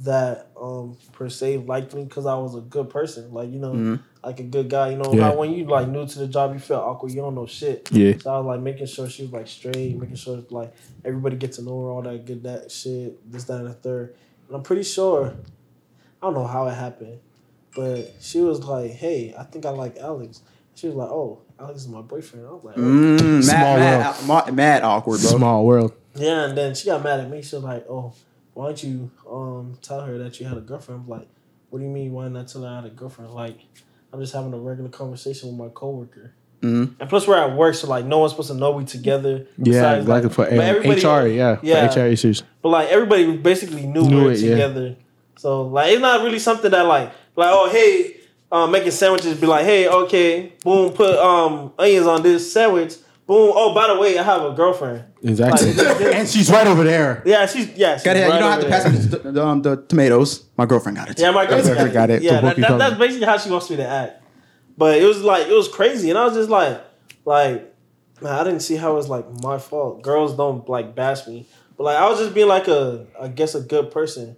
that um per se liked me because I was a good person. Like you know, like a good guy. You know Yeah. when you like new to the job, you feel awkward. You don't know shit. Yeah. So I was like making sure she was like straight, making sure like everybody gets to know her, all that good that shit, this, that, and the third. And I'm pretty sure, I don't know how it happened, but she was like, "Hey, I think I like Alex." She was like, "Oh, Alex is my boyfriend." I was like, "Oh." Mm, Small mad, mad, mad, mad awkward, bro. Small world. Yeah, and then she got mad at me. She was like, "Oh, why don't you um tell her that you had a girlfriend?" I'm like, "What do you mean? Why not tell her I had a girlfriend?" Like, I'm just having a regular conversation with my coworker. Mhm. And plus, we're at work, so like, no one's supposed to know we together. Yeah, Besides, exactly like- for but um, HR. Yeah, yeah. for HR issues. But like, everybody basically knew, Knew we were it, yeah. together. So like, it's not really something that like, like, oh hey, um, making sandwiches. Be like, hey, okay, boom, put um onions on this sandwich. Boom. Oh, by the way, I have a girlfriend. Exactly. Like, and she's right over there. Yeah, she's yeah. She's Got it. right you don't have to pass me the, the, um, the tomatoes. My girlfriend got it. Yeah, my girlfriend Girlfriend got it. Yeah, that, that, that's basically how she wants me to act. But it was like it was crazy, and I was just like, like, man, I didn't see how it was like my fault. Girls don't like bash me, but like I was just being like a, I guess a good person.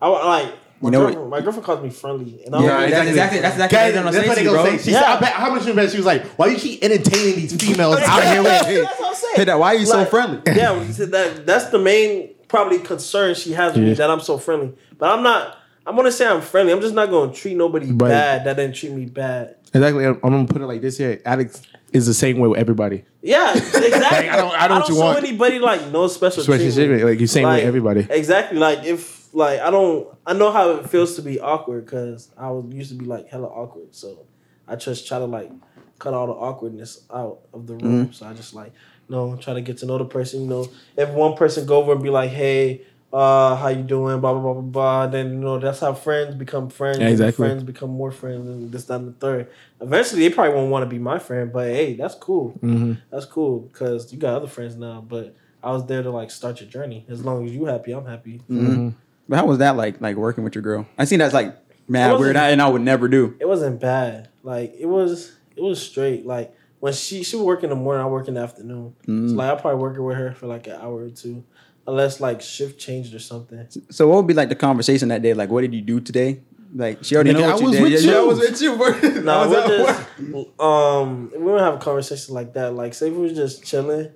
I wa- like my You know girlfriend. My girlfriend calls me friendly, and I Yeah, was that's exactly that's exactly Guys, what they're that's what they gonna bro. say. She Yeah. said, I bet, how much you bet? She was like, why you keep entertaining these females out here with That's what I'm saying. Hey, that, why are you so friendly? Yeah, that that's the main probably concern she has with me that I'm so friendly. But I'm not. I'm gonna say I'm friendly. I'm just not gonna treat nobody Right. bad that didn't treat me bad. Exactly. I'm, I'm gonna put it like this here. Alex is the same way with everybody. Yeah, exactly. I don't- I know what you show want. anybody like no special Especially treatment. like you same with everybody. Exactly. Like if like I don't I know how it feels to be awkward because I was used to be like hella awkward. So I just try to like cut all the awkwardness out of the room. Mm-hmm. So I just like you know try to get to know the person. You know, if one person go over and be like, hey. Uh, how you doing? Blah blah blah blah blah. Then you know that's how friends become friends. Yeah, exactly. Friends become more friends, and this, that, and the third. Eventually, they probably won't want to be my friend, but hey, that's cool. Mm-hmm. That's cool because you got other friends now. But I was there to like start your journey. As long as you happy, I'm happy. Mm-hmm. But how was that like? Like working with your girl? I seen that's like It mad wasn't- weird, and I would never do. It wasn't bad. Like it was, it was straight. Like when she she would work in the morning, I work in the afternoon. Mm. So like I probably working with her for like an hour or two, unless like shift changed or something. So what would be like the conversation that day? Like, what did you do today? Like she already Nigga, know what I you was did. with yeah, yeah, I was with you. bro. No, I was at we're just um we don't have a conversation like that. Like say if we were just chilling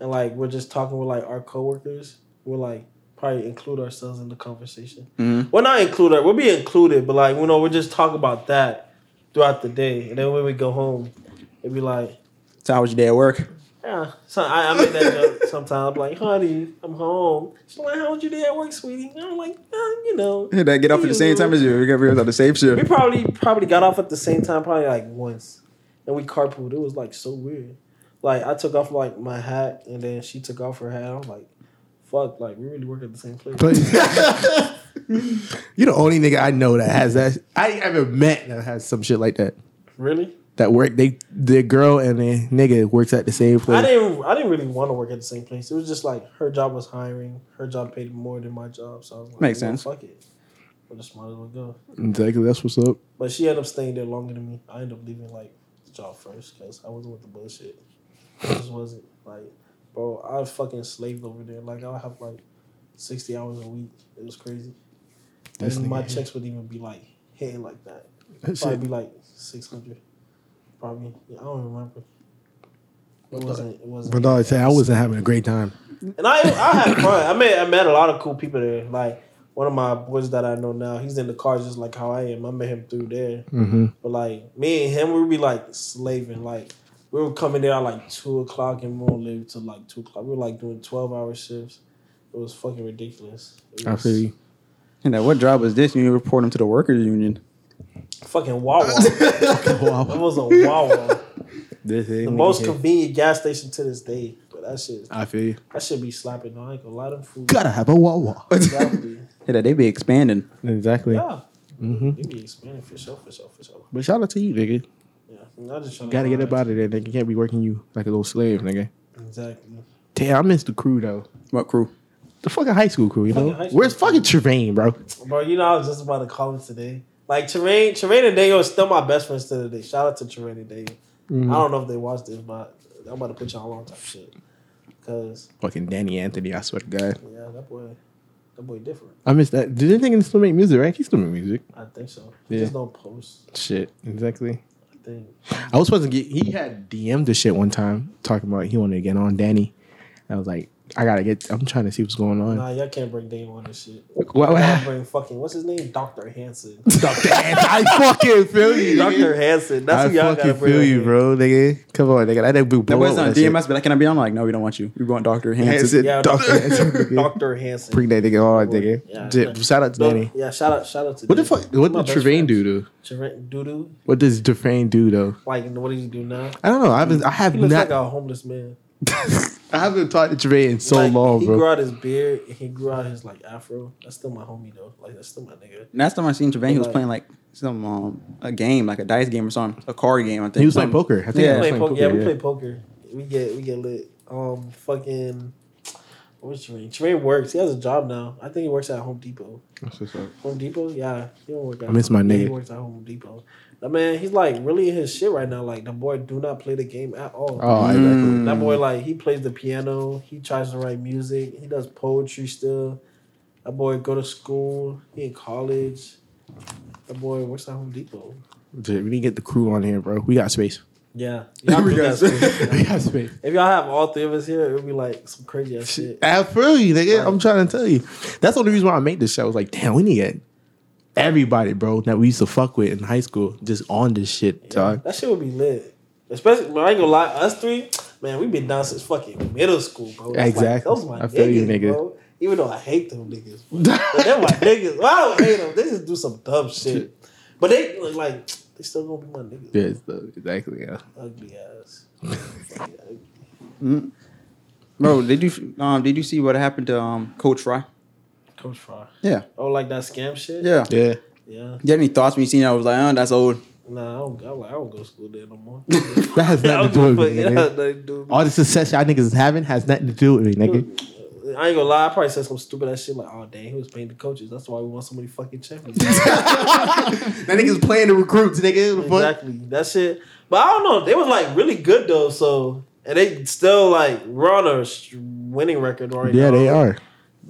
and like we're just talking with like our coworkers, we're like probably include ourselves in the conversation. Mhm. Well not include our we'll be included, but like you know, we're just talk about that throughout the day. And then when we go home, it'd be like So how was your day at work? Yeah, so I, I made that joke. Sometimes I'm like, honey, I'm home. She's like, how was your day at work, sweetie? I'm like, uh, you know. Did I get off at the same time as you? We got on the same shift. We probably probably got off at the same time, probably like once, and we carpooled. It was like so weird. Like I took off like my hat, and then she took off her hat. I'm like, "Fuck!" Like we really work at the same place. you the only nigga I know that has that. I ain't ever met that has some shit like that. really? That work they the girl and the nigga works at the same place. I place. didn't. I didn't really want to work at the same place. It was just like her job was hiring. Her job paid more than my job, so I was like, Makes "Well, sense. Fuck it. I just might as well go. Exactly, that's what's up. But she ended up staying there longer than me. I ended up leaving like the job first because I wasn't with the bullshit. I just wasn't like, bro. I fucking slaved over there. Like I would have like sixty hours a week. It was crazy. This and my checks would even be like hitting like that. That Probably shit- be like six hundred. Probably. Yeah, I don't remember. It wasn't. It wasn't. But dog, I say I wasn't having a great time. And I I had fun. I met I met a lot of cool people there. Like one of my boys that I know now, he's in the car just like how I am. I met him through there. Mm-hmm. But like me and him, we would be like slaving. Like we were coming there at like two o'clock and we won't live till like two o'clock. We were like doing twelve hour shifts. It was fucking ridiculous. It I was feel you. And now, what job was this? You report them to the workers union. Fucking Wawa. It was a Wawa. This The most convenient gas station to this day. But that shit, I feel you. that should be slapping. No, I ain't gonna lie. Them food. Gotta have a Wawa. Exactly. Yeah, they be expanding. Exactly. Yeah. Mm-hmm. They be expanding for sure, for sure, for sure. But shout out to you, nigga. Yeah. I just Gotta get up out of there, nigga. Can't be working you like a little slave, nigga. Exactly. Damn, I miss the crew though. What crew? The fucking high school crew, you know? High school Where's fucking Trevane, bro? Bro, you know I was just about to call him today. Like Terrain, Terrain and Dago are still my best friends to this day. Shout out to Terrain and Dago. Mm-hmm. I don't know if they watch this, but I'm about to put y'all on type shit. Cause Fucking Danny Anthony, I swear to God. yeah, that boy, that boy different. I miss that. Did they think still make music, right? He still make music. I think so. He Yeah. just don't post. Shit, exactly. I. I was supposed to get. He had DM'd the shit one time talking about he wanted to get on Danny. I was like, I gotta get. I'm trying to see what's going on. Nah, y'all can't bring Dame on this shit. What, what bring fucking what's his name? Doctor Hanson. Dr. Hanson. I fucking feel you, Doctor. Hanson. That's I who y'all gotta fucking feel you, bro, nigga. Come on, nigga. That nigga That blow was up on that shit. DMS, but like, can I be on? Like, no, we don't want you. We want Doctor Hanson. Hanson. Yeah, Dr. Hanson. Doctor Hanson. Bring that nigga on, nigga. Yeah. J- Shout out to No, Danny. Yeah, shout out, shout out to. What the fuck? What did best Trevane friends. do though? Trevane doo doo. What does Trevane do though? Like, what does he do now? I don't know. I haven't. I have He looks not. like a homeless man. I haven't talked to Trevane in so Like, long, he bro. grew out his beard and he grew out his like afro. That's still my homie though. Like that's still my nigga. Last time I seen Trevane, he was Like- playing like some um, a game, like a dice game or something, a card game. I think he was playing poker. I think Yeah. he was play playing poker. Yeah, we yeah. play poker. We get we get lit. Um, fucking. What's Tremaine? Tremaine works. He has a job now. I think he works at Home Depot. That's what's up. Home Depot? Yeah, he don't work at. I miss my yeah, He works at Home Depot. That man, he's like really in his shit right now. Like the boy do not play the game at all. Oh, exactly. Mm. That boy like he plays the piano. He tries to write music. He does poetry still. That boy go to school. He in college. That boy works at Home Depot. Dude, we need to get the crew on here, bro. We got space. Yeah, y'all We got that shit. we got space. If y'all have all three of us here, it would be like some crazy ass shit. I feel you, nigga. I'm trying to tell you. That's the only reason why I made this show. I was like, damn, we need to get everybody, bro, that we used to fuck with in high school just on this shit, dog. That shit would be lit. Especially, man, I ain't gonna lie, us three, man, we been down since fucking middle school, bro. That's Exactly. Like, those my I feel niggas, you, nigga. bro. Even though I hate them niggas, but they're my niggas. Well, I don't hate them. They just do some dumb shit. But they look like they still gonna be my niggas. Yeah, it's exactly. Yeah. Ugly ass. Fucking ugly. Bro, did you um did you see what happened to um Coach Fry? Coach Fry. Yeah, Oh, like that scam shit. yeah. Yeah. Yeah. You had any thoughts when you seen that? I was like, oh, that's old. Nah, I don't. I'm I don't go to school there no more. That has nothing to don't with me, a fuck. It nigga. has nothing to do with me. All the success y'all niggas is having has nothing to do with me, nigga. I ain't gonna lie, I probably said some stupid ass shit like, oh dang, he was paying the coaches. That's why we won so many fucking champions. that nigga's playing the recruits, nigga. What the exactly. That shit. But I don't know. They was like really good though, so and they still like we're on a winning record right Yeah, now. they are.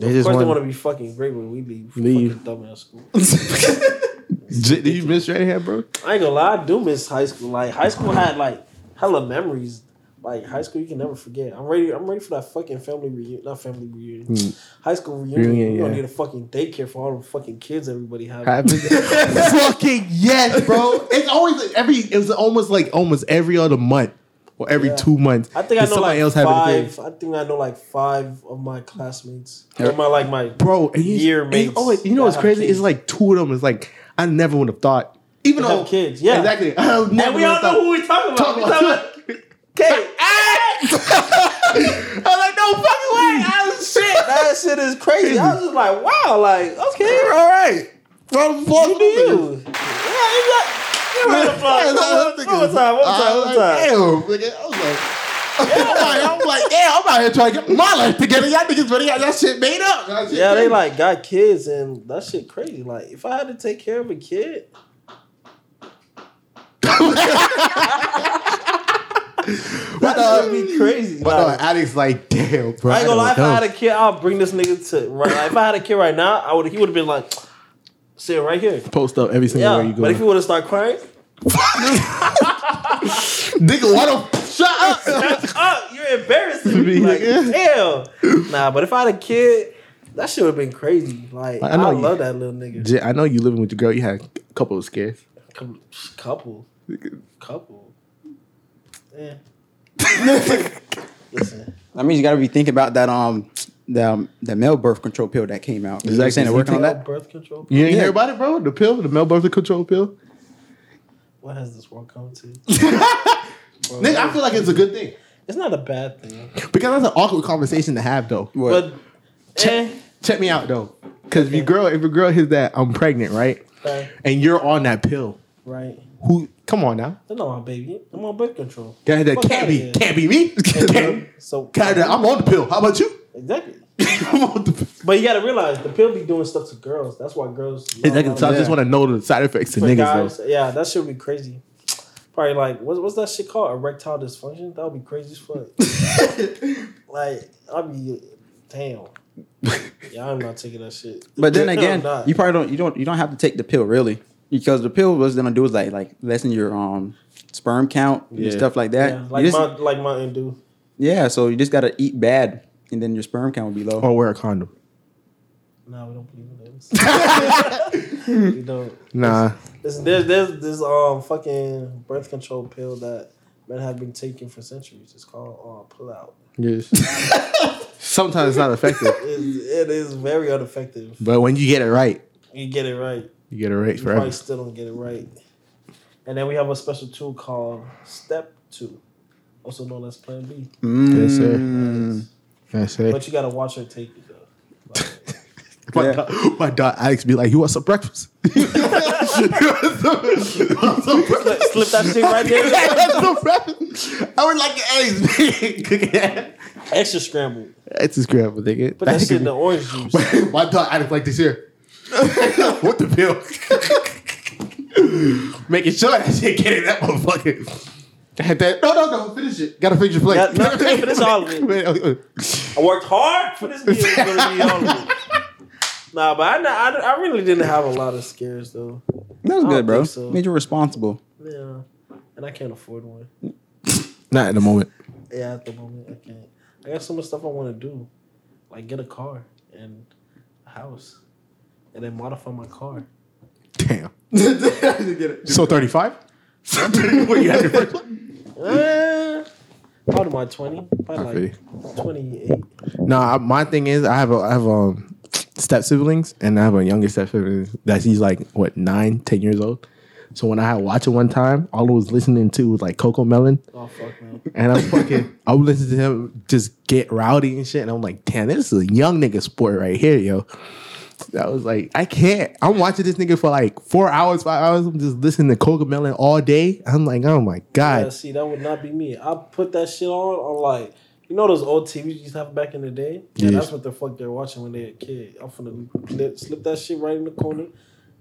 They of just course, they want want to be fucking great when we leave. Leave. Fucking dumb ass school. J- Did you miss right here, bro? I ain't gonna lie, I do miss high school. Like high school had like hella memories. Like high school, you can never forget. I'm ready. I'm ready for that fucking family reunion. Not family reunion. Hmm. High school reunion. Reunion, you don't yeah. need a fucking daycare for all the fucking kids everybody have. fucking yes, bro. It's always every. It was almost like almost every other month. Or every Yeah. two months. I think I know somebody like else having a kid. five. I think I know like five of my classmates. Or my like my bro. And you, year and- mates. oh, you know what's crazy? kids. It's like two of them It's like I never would have thought. Even though kids, yeah. exactly. And we all know who we talking about. Talk about- talking about Kate. I was like, no fucking way. I was shit. That shit is crazy. I was just like, wow, like okay, All right. Applause you do you. Yeah, you got. You round of applause. One more time, one time, one time. Damn, nigga. I was like, I'm like, I'm like, yeah, I'm out here trying to get my life together. Y'all niggas really got that shit made up. Shit Yeah, they like got kids and that shit crazy. Like if I had to take care of a kid, that uh, would be crazy. But Like, uh, Alex like, damn, bro. I ain't gonna lie. If I had a kid, I'll bring this nigga to. Right, like, if I had a kid right now, I would. He would have been like, sitting right here. post up every single Yeah, way you go. but if you want to start crying, Nigga, what the shut up? Shut up! You're embarrassing me. Me, Like, nigga. damn. Nah, but if I had a kid, that shit would have been crazy. Like, I I, know you- love that little nigga. J- I know you living with your girl. You had a couple of scares. Couple, couple, couple. Yeah. Listen, That means you got to be thinking about that um the um, the male birth control pill that came out. Is Exactly. saying they're working on male that? birth control. Pill? You ain't Yeah. hear about it, bro? The pill, the male birth control pill. What has this world come to? Bro, Nigga, I feel like it's a good thing it's not a bad thing, because that's an awkward conversation to have, though. What? but eh, Check me out, though, because if your girl, if your girl hears that I'm pregnant, right, right, and you're on that pill, right. who? Come on now, That's not my baby. I'm on birth control. that, that can't be, here. can't be me. Can't- So God, I'm on the pill. How about you? Exactly. I'm on the pill. But you gotta realize the pill be doing stuff to girls. That's why girls. Exactly. So I just want to know the side effects to For niggas, guys, though. yeah, that should be crazy. Probably like what's what's that shit called? Erectile dysfunction. That would be crazy as fuck. like I'll be damn. Yeah, I'm not taking that shit. But then again, not. you probably don't you don't you don't have to take the pill really because the pill was gonna do is like like lessen your um sperm count and stuff like that. yeah, like just- my like Mountain Dew. yeah, so you just gotta eat bad and then your sperm count will be low. Or wear a condom. No, we don't believe in those. we don't. Nah. Listen, there's there's this um fucking birth control pill that men have been taking for centuries. It's called uh, pull out. Yes. Sometimes it's not effective, It is, it is very ineffective. but when you get it right, You get it right. you get it right You forever. probably still don't get it right. And then we have a special tool called Step Two, also known as Plan B. Yes, sir. Mm. That's it. But you gotta watch her take it though. Like, My, Yeah. dog, my dog Alex be like, "You want some breakfast?" You want some- you want some breakfast? slip that shit right there. I want some breakfast. I would like eggs. Cook it. Extra scrambled. It's a scramble, nigga. Put that shit in the orange juice. My dog Alex like this here. what the pill? Making sure that shit get in that motherfucker. Had that. No, no, no. Finish it. Gotta finish your plate. Got- no, finish all of it. Wait. I worked hard for this meal. It's gonna be all of it. Nah, but I, I, I really didn't have a lot of scares though. That was good, bro. so. Made you responsible. Yeah, and I can't afford one. Not at the moment. Yeah, at the moment I can't. I got so much stuff I want to do, like get a car and a house, and then modify my car. Damn. so thirty five. What you have your first one? Uh, probably my twenty, probably like twenty eight. No, I- my thing is I have a I have um step siblings and I have a younger step sibling that he's like what nine, ten years old. So when I had watched it one time, all I was listening to was like Cocomelon, Oh fuck man. and I'm fucking I would listen to him just get rowdy and shit, and I'm like, damn, this is a young nigga sport right here, yo. I was like, I can't. I'm watching this nigga for like four hours, five hours. I'm just listening to Cocomelon all day. I'm like, oh my god. Yeah, see, that would not be me. I put that shit on. on like, you know those old TVs you used to have back in the day. Yeah, Yes. that's what the fuck they're watching when they're a kid. I'm finna slip, that shit right in the corner.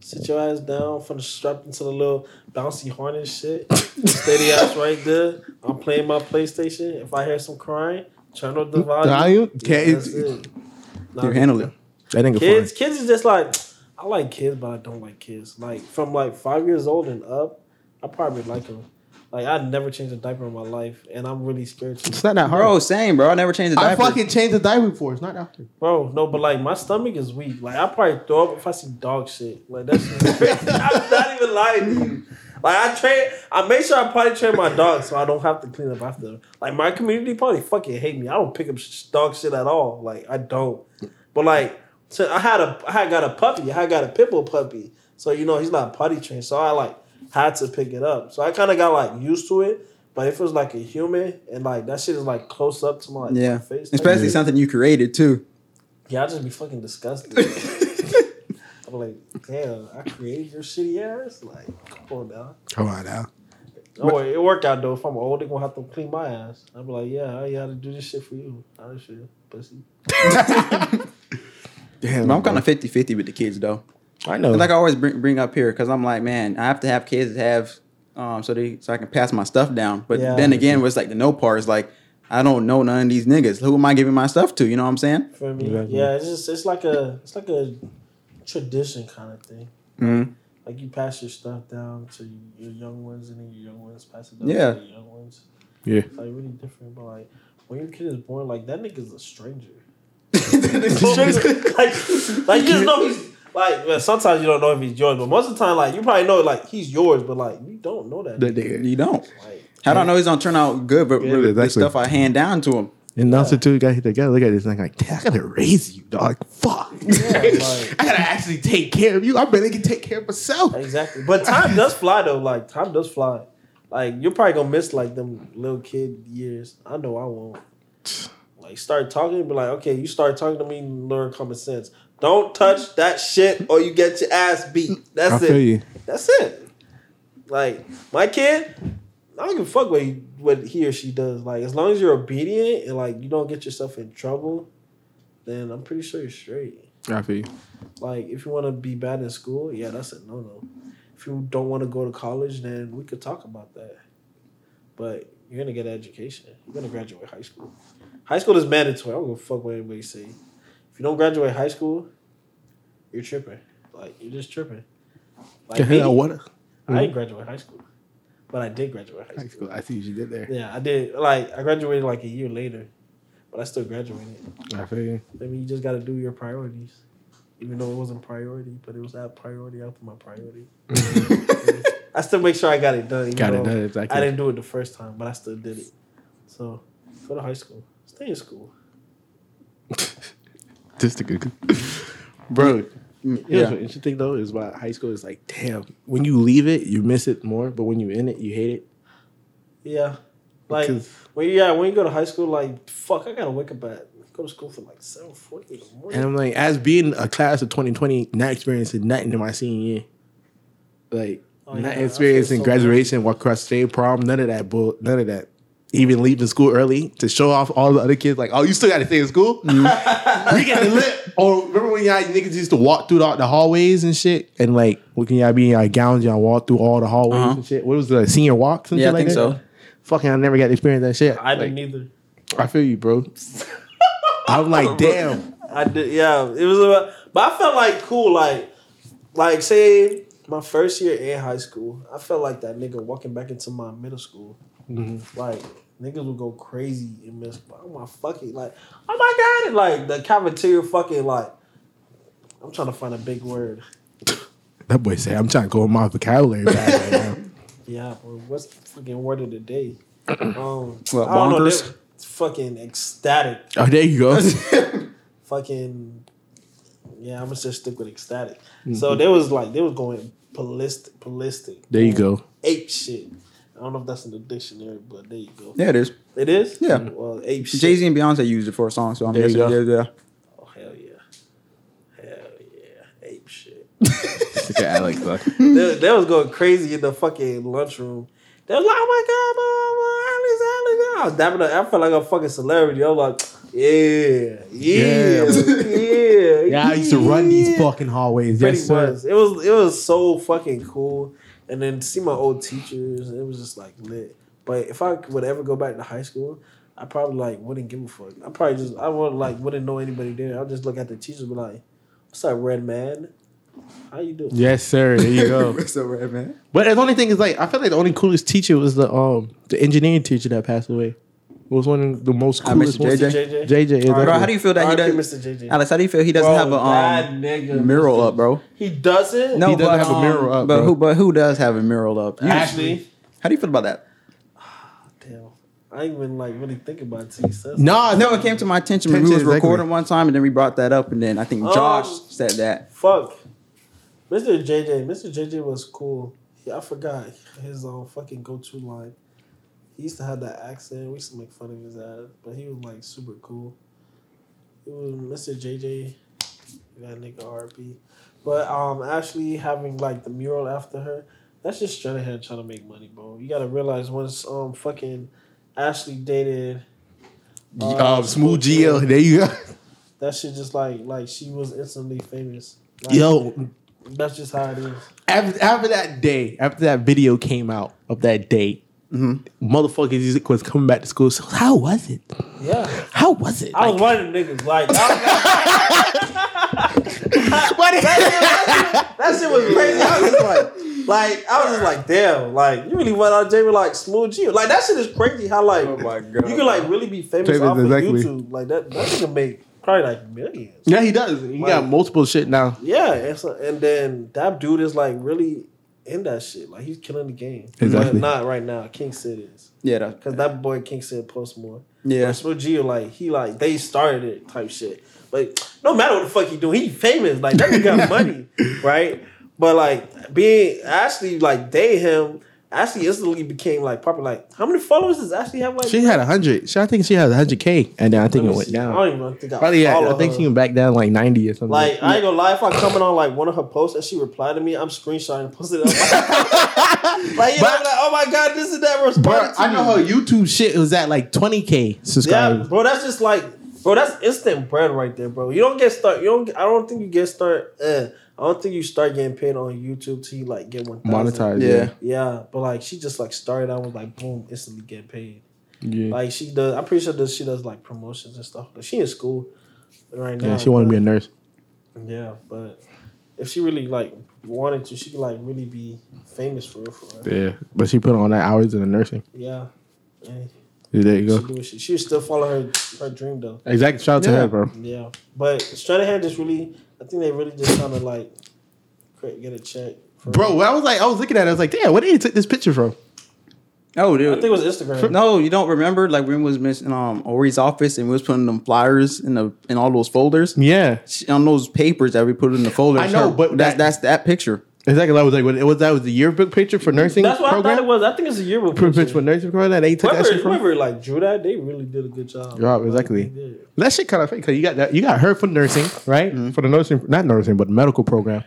Sit your ass down. Finna strap into the little bouncy harness shit. Steady ass right there. I'm playing my PlayStation. If I hear some crying, turn up the volume. Volume? Yeah, Can't- that's it. Nah, You handle it. That nigga Kids, fine. kids is just like I like kids, but I don't like kids. Like from like five years old and up, I probably like them. Like I never changed a diaper in my life, and I'm really scared to. It's not that hard. Bro, same, bro. I never changed the diaper. I diaper. fucking changed the diaper before. It's not that hard. Bro, no, but like my stomach is weak. Like I probably throw up if I see dog shit. Like that's I'm not even lying to you. Like I train, I make sure I potty train my dog so I don't have to clean up after them. Like my community probably fucking hate me. I don't pick up dog shit at all. Like I don't. But like, so I had a, I had got a puppy. I had got a pit bull puppy. So you know he's not potty trained. So I like had to pick it up. So I kind of got like used to it. But if it was like a human and like that shit is like close up to my, Yeah, my face, especially like, something you created too. yeah, I just be fucking disgusted. I'm like, damn, I created your shitty ass. Like, come on now. Come on now. Oh, don't worry, it worked out though. If I'm old, they gonna have to clean my ass. I'm like, yeah, I gotta do this shit for you. I shit, pussy. Damn, But I'm kind of 50-50 with the kids though. I know. Like I always bring, bring up here because I'm like, man, I have to have kids that have um so they so I can pass my stuff down. But Yeah. then again, what's like the no part is like I don't know none of these niggas. Who am I giving my stuff to? You know what I'm saying? For me, Exactly. yeah, it's just it's like a it's like a tradition kind of thing. Mm-hmm. Like you pass your stuff down to your young ones, and then your young ones pass it down Yeah. to your young ones. yeah. It's like really different. But like when your kid is born, like that nigga's a stranger. like, like you just know he's like. Well, sometimes you don't know if he's yours, but most of the time, like you probably know like he's yours, but like you don't know that. That nigga. nigga. You don't. Like, How do I know he's gonna turn out good? But Yeah, with the exactly. stuff I hand down to him. And also too, you gotta, you gotta look at this thing like, damn, I gotta raise you, dog. Fuck. Yeah, like- I gotta actually take care of you. I bet I can take care of myself. Exactly. But time does fly though. Like time does fly. Like you're probably gonna miss like them little kid years. I know I won't. Like start talking, be like, okay, you start talking to me, learn common sense. Don't touch that shit or you get your ass beat. That's I it. That's it. Like my kid, I don't give a fuck what he, what he or she does. Like as long as you're obedient and like you don't get yourself in trouble, then I'm pretty sure you're straight. I feel you. Like, if you want to be bad in school, yeah, that's a no no. If you don't want to go to college, then we could talk about that. But you're gonna get an education. You're gonna graduate high school. High school is mandatory. I don't give a fuck what anybody say. If you don't graduate high school, you're tripping. Like you're just tripping. Like me, what? I didn't hmm? graduate high school, but I did graduate high High school. school. I see what you did there. Yeah, I did. Like I graduated like a year later, but I still graduated. I feel you. I mean, you just got to do your priorities, even though it wasn't priority, but it was that priority after my priority. I still make sure I got it done. even Got it done, exactly. I didn't do it the first time, but I still did it. So go to high school. Stay in school. Just a good, bro. You know Yeah. what's interesting though is about high school is like, damn, when you leave it, you miss it more, but when you're in it, you hate it. Yeah, like Because- when you yeah when you go to high school, like fuck, I gotta wake up at go to school for like seven forty in the morning. And I'm like, as being a class of 2020, not experiencing nothing in my senior year, like Oh, not I experiencing so graduation, walk across the stage prom, none of that, bull, none of that. Even leaving school early to show off all the other kids, like, oh, you still got to stay in school. we get the lit. Or remember when y'all niggas used to walk through the, the hallways and shit, and like, when y'all be in y'all gowns, y'all walk through all the hallways Uh-huh. and shit. What was the senior walks and Yeah, shit I like think that? so. Fucking, I never got to experience that shit. I Like, didn't either. I feel you, bro. I'm like, damn. I did, yeah. It was, about, but I felt like cool, like, like say my first year in high school, I felt like that nigga walking back into my middle school. Like niggas would go crazy in middle school. Oh my fucking like, oh my god, and like the cafeteria fucking like. I'm trying to find a big word. That boy said, I'm trying to go on my vocabulary right now. Yeah, bro, what's the fucking word of the day? Um, What, I don't know. bonkers? they- Fucking ecstatic. Oh, there you go. fucking yeah, I'm gonna just stick with ecstatic. Mm-hmm. So they was like they was going ballistic, ballistic. There you go. Ape shit. I don't know if that's in the dictionary, but there you go. Yeah, it is. It is. Yeah. Well, ape shit. Jay Z and Beyonce used it for a song, so I'm There you go. Yeah, yeah. Oh hell yeah, hell yeah, ape shit. Look at Alex. Look. they, they was going crazy in the fucking lunchroom. They was like, "Oh my god, blah, blah, Alex, Alex!" I was dapping up. I felt like a fucking celebrity. I was like, "Yeah, yeah, yeah." Yeah, I used to run these fucking hallways. Pretty Yes, sir. much. It was it was so fucking cool. And then to see my old teachers, it was just like lit. But if I would ever go back to high school, I probably like wouldn't give a fuck. I probably just I would like wouldn't know anybody there. I'll just look at the teachers and be like, What's up, red man? How you doing? Yes, sir. There you go. so red man. but the only thing is, like, I feel like the only coolest teacher was the um the engineering teacher that passed away. Was one of the most Uh, coolest Mr. ones. JJ? JJ. JJ, exactly. Bro, how do you feel that he R.I.P. does? Mr. JJ. Alex, how do you feel he doesn't Bro, have a that um, nigga, mural Mr. up, bro? He doesn't. No, He doesn't but, have a um, mural up, but bro. who? But who does have a mural up? Ashley. How do you feel about that? Damn. I ain't even like really think about it till you said Nah, No, it came to my attention when we was Attention, exactly. recording one time, and then we brought that up, and then I think Um, Josh said that. Fuck. Mr. JJ. Mr. JJ was cool. Yeah, I forgot his um, fucking go to line. He used to have that accent. We used to make fun of his ass, but he was like super cool. It was Mr. JJ, that nigga RP. But um, Ashley having like the mural after her, that's just straight ahead trying to make money, bro. You gotta realize once um fucking Ashley dated um, Smooth Geo. There you go. that shit just like like she was instantly famous. Like, Yo, that's just how it is. after, after that day, after that video came out of that day, motherfuckers was coming back to school. So how was it? Yeah. How was it? I was one of the niggas like I was- that shit was crazy. I was just like, like I was just like, damn, like you really went out Jamie like smooth G. Like that shit is crazy. How like Oh my God. you can like really be famous Famous, off of. YouTube. Like that that nigga make probably like millions. yeah, he does. He got multiple shit now. Yeah, and, so, and then that dude is like really in that shit. Like he's killing the game. Exactly. But not right now. King Sid is. Yeah, Cause that boy King Sid posts more. yeah. Smooth Geo, like he like they started it type shit. But no matter what the fuck he doing, he famous. Like that nigga got money, right? But like being actually like they him, Ashley instantly became like popular. Like how many followers does Ashley have? Like She had a hundred. She- I think she had a hundred k, and then I think it went see. I down. don't even think I Probably, yeah, I think her. she went back down like ninety or something. Like I ain't gonna lie, if I comment on like one of her posts and she replied to me, I'm screenshotting and posting it. up. like you know, I'm like, oh my god, this is that to I know her YouTube shit was at like twenty k subscribers. Yeah, bro, that's just like, bro, that's instant bread right there, bro. You don't get start. You don't. I don't think you get start. Uh, I don't think you start getting paid on YouTube till you like get one Monetized. Yeah. Yeah, but like she just like started out with like boom, instantly get paid. Yeah. yeah. Like she does. I'm pretty sure that she does like promotions and stuff. Like she in school right now. yeah, she wanted to be a nurse. Yeah, but if she really like wanted to, she could like really be famous for real. For real. Yeah, but she put on that hours in the nursing. Yeah. And There you go. do what she, she would still follow her her dream though. Exactly. Shout out to her, bro. Yeah, but Stranahan just really, I think they really just kind of like cra- get a check. For Bro, I was like, I was looking at it. I was like, damn, where did he take this picture from? Oh, dude. I think it was Instagram. No, you don't remember? Like when we was missing um Ori's office and we was putting them flyers in the in all those folders. Yeah, She- On those papers that we put in the folders. I know, her- but that's that- that's that picture. Exactly. I was like, what- it was that was the yearbook picture for nursing That's what program. I thought it was. I think it's a yearbook Picture picture. for nursing program. That They took that Whoever, shit from. whoever like drew that, they really did a good job. Job, exactly. they. That shit kind of fake because you got that you got her for nursing, right? Mm-hmm. For the nursing, not nursing, but medical program.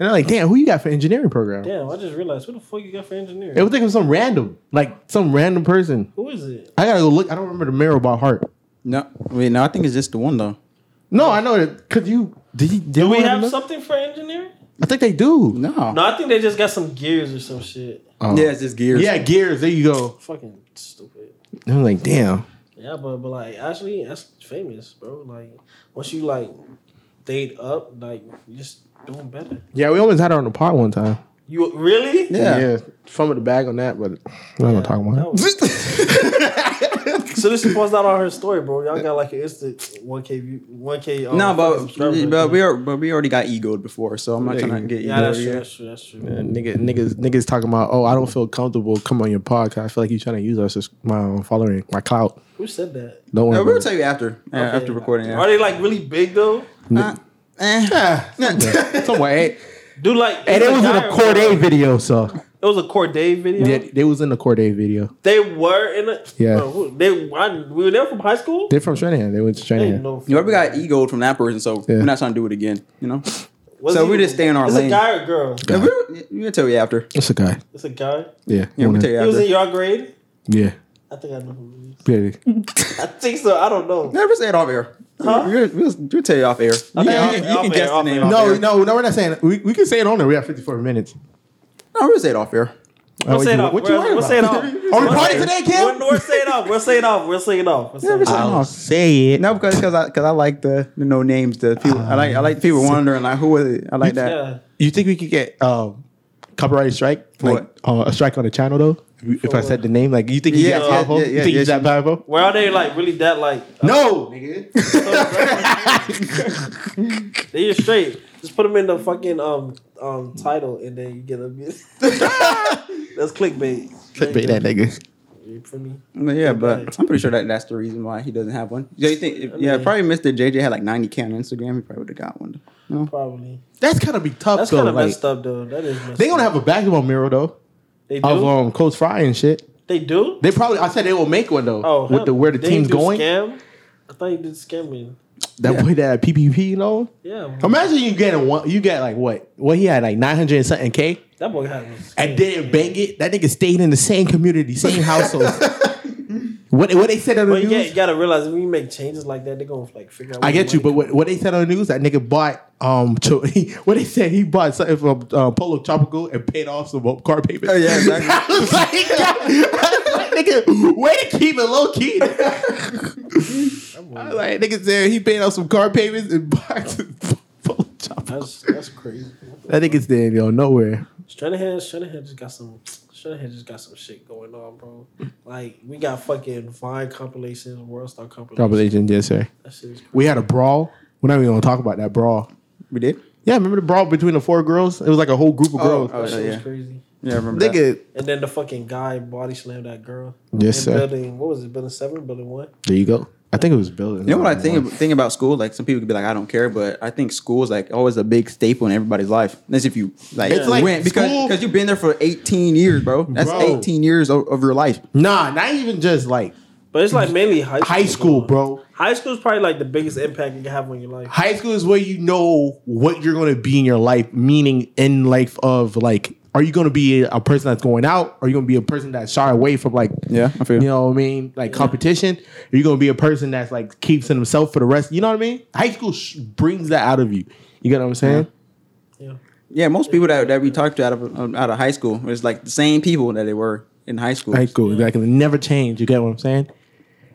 And I'm like, damn, who you got for engineering program? Damn, I just realized who the fuck you got for engineering? It was thinking some random, like some random person. Who is it? I gotta go look. I don't remember the mirror by heart. No, wait, no, I think it's just the one though. No, I know it. because you did. You, did Do we have look? something for engineering? I think they do. No. No, I think they just got some gears or some shit. Oh. Yeah, it's just gears. Yeah, gears. There you go. Fucking stupid. I'm like, damn. Yeah, but but like actually, that's famous, bro. Like once you like date up, like you just doing better. Yeah, we almost had her on the pod one time. You really? Yeah. fumbled the bag on that, but we're not gonna talk about that it. So this is post out on her story, bro. Y'all got like an instant one k view, one k. Um, No, but but we are but we already got egoed before, so I'm not Yeah, trying to get you. yeah, that's egoed true. That's true. That's true. Yeah, nigga, niggas, niggas talking about, oh, I don't feel comfortable come on your podcast. I feel like you trying to use us as my following, my clout. Who said that? Don't worry. No, we'll about tell you after uh, Okay. after recording. Are they like really big though? Uh, eh. it. Somewhere. Dude, like And it was in a Corday girl? video, so It was a Corday video. yeah, they was in the Corday video. They were in it. Yeah. Bro, who- they I, we were there from high school. They're from Stranahan. They went to They Stranahan. You ever we got egoed from that person, so Yeah. we're not trying to do it again. You know. Was so we just stay in our Is lane. it a guy or girl? Yeah, we we gonna tell you after. It's a guy. It's a guy. Yeah. Yeah, we'll tell you He was in your grade. Yeah. I think I know who he is. Yeah. I think so. I don't know. Never say it off air. Huh? We'll, we'll, we'll tell you off air. You, Okay, can- off- you can, you off can air, guess the name. No, no, no, we're not saying we, we can say it on there. We have 54 minutes. No, we'll say it off air. We'll say it off. what you We'll, we'll say it off. Are we We'll partying say- today, Kim? We'll, we'll say it off. We'll say it off. We'll say it off. We'll say Yeah, it we'll off. off. say it. No, because because I because I like the the no names. The people I like I like the people wondering like who was it. I like that. Yeah. You think we could get um, copyright strike, like uh, a strike on the channel though. If, if I said the name, like you think he's Yeah, that yeah, powerful? yeah, you think yeah, he's that yeah. powerful? Where are they like really that like? No, nigga. They just straight. Just put them in the fucking um um title and then you get them. That's clickbait. Clickbait that nigga. You feel me? Well, yeah, but I'm pretty sure that that's the reason why he doesn't have one. Yeah, you think? If, yeah, mean- probably Mr. JJ had like 90k on Instagram. He probably would have got one. You know? Probably. That's kind of be tough That's though. kind of like, messed up though. That is messed they gonna up. have a basketball mirror though They do. of um Coach Fry and shit. they do. They probably. I said they will make one though. Oh, with hell, the where the they team's do going. Scam. I thought you did scamming. That Yeah. boy that PPP, you know. Yeah. Imagine you getting one. You get like what? What he had like nine hundred and something k, That boy had was and didn't bang it. That nigga stayed in the same community, same household. What what they said on the But you, news? get, you gotta realize when you make changes like that, they're gonna like figure out. I get you, but what, what they said on the news, that nigga bought um, cho- he, what they said he bought something from uh, Pollo Tropical and paid off some uh, car payments. Oh, yeah, exactly. I was like, nigga, way to keep it low key. I was like, nigga said he paid off some car payments and bought Pollo Tropical. That's that's crazy. That nigga's there, yo, nowhere. Stranahan, Stranahan just got some. Stranahan just got some shit going on, bro. Like we got fucking Vine compilations, World Star compilations. Compilation, yes, sir. That shit is crazy. We had a brawl. We're not even gonna talk about that brawl. We did. Yeah, remember the brawl between the four girls? It was like a whole group of oh, girls. oh, That shit yeah. was crazy. Yeah, I remember that. Nigga, And then the fucking guy body slammed that girl. Yes, in sir. Building what was it? Building seven, building one. there you go. I think it was building. You know what I think think about school? Like some people could be like, I don't care, but I think school is like always a big staple in everybody's life. That's if you like, It's like went because school- because you've been there for 18 years, bro. That's Bro. 18 years of, of your life. Nah, not even just like But it's like mainly high school. high school, though. bro. High school is probably like the biggest impact you can have on your life. High school is where you know what you're going to be in your life, meaning in life of like, are you going to be a person that's going out? Are you going to be a person that's shy away from like, Yeah, I feel you know what I mean, like competition? Are you going to be a person that's like keeps in himself for the rest? You know what I mean? High school sh- brings that out of you. You get what I'm saying? Yeah. Yeah, most people that, that we talked to out of um, out of high school was like the same people that they were in high school. High school, exactly. Never change. You get what I'm saying?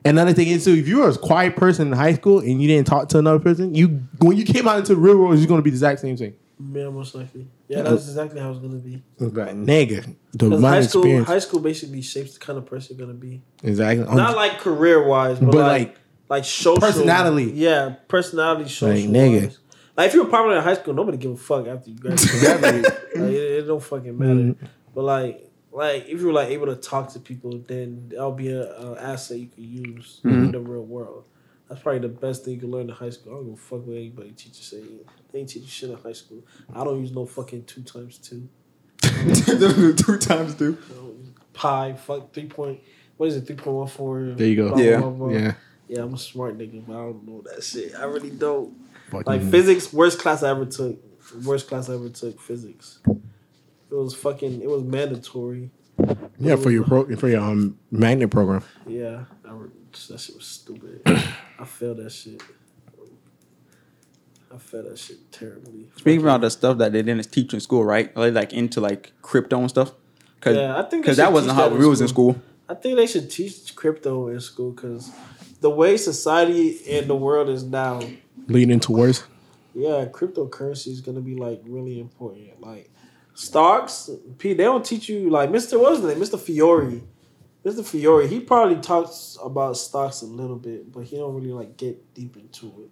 Another thing is too, if you were a quiet person in high school and you didn't talk to another person, you when you came out into the real world, you're gonna be the exact same thing. Yeah, most likely. Yeah, that's exactly how it's gonna be. But nigga, the Because high school, experience, high school basically shapes the kind of person you're gonna be. exactly. Not like career wise, but, But, like like, like social personality. Yeah, personality, social. Like, nigga. Like if you were popular in high school, nobody give a fuck after you graduate. like, it, it don't fucking matter. Mm-hmm. But like, like if you were like able to talk to people, then that'll be a, a asset you could use Mm-hmm. in the real world. That's probably the best thing you can learn in high school. I don't give a fuck what anybody teacher say. They ain't teach you shit in high school. I don't use no fucking two times two. Two times two. Pi, fuck three point. What is it? Three point one four. There you go. Yeah. yeah. Yeah, I'm a smart nigga, but I don't know that shit. I really don't. Fucking- Like physics, worst class I ever took. Worst class I ever took physics. It was fucking. It was mandatory. yeah, for your pro, for your um magnet program. Yeah, I re- that shit was stupid. I failed that shit. I failed that shit terribly. Speaking about the stuff that they didn't teach in school, right? Are they like into like crypto and stuff? Cause, Yeah, I think because that wasn't how that we was in school. school. I think they should teach crypto in school because the way society and the world is now, leaning towards. yeah, cryptocurrency is gonna be like really important. Like stocks, P, they don't teach you like Mr. What's his name? Mr. Fiore. Mr. Fiore, he probably talks about stocks a little bit, but he don't really like get deep into it.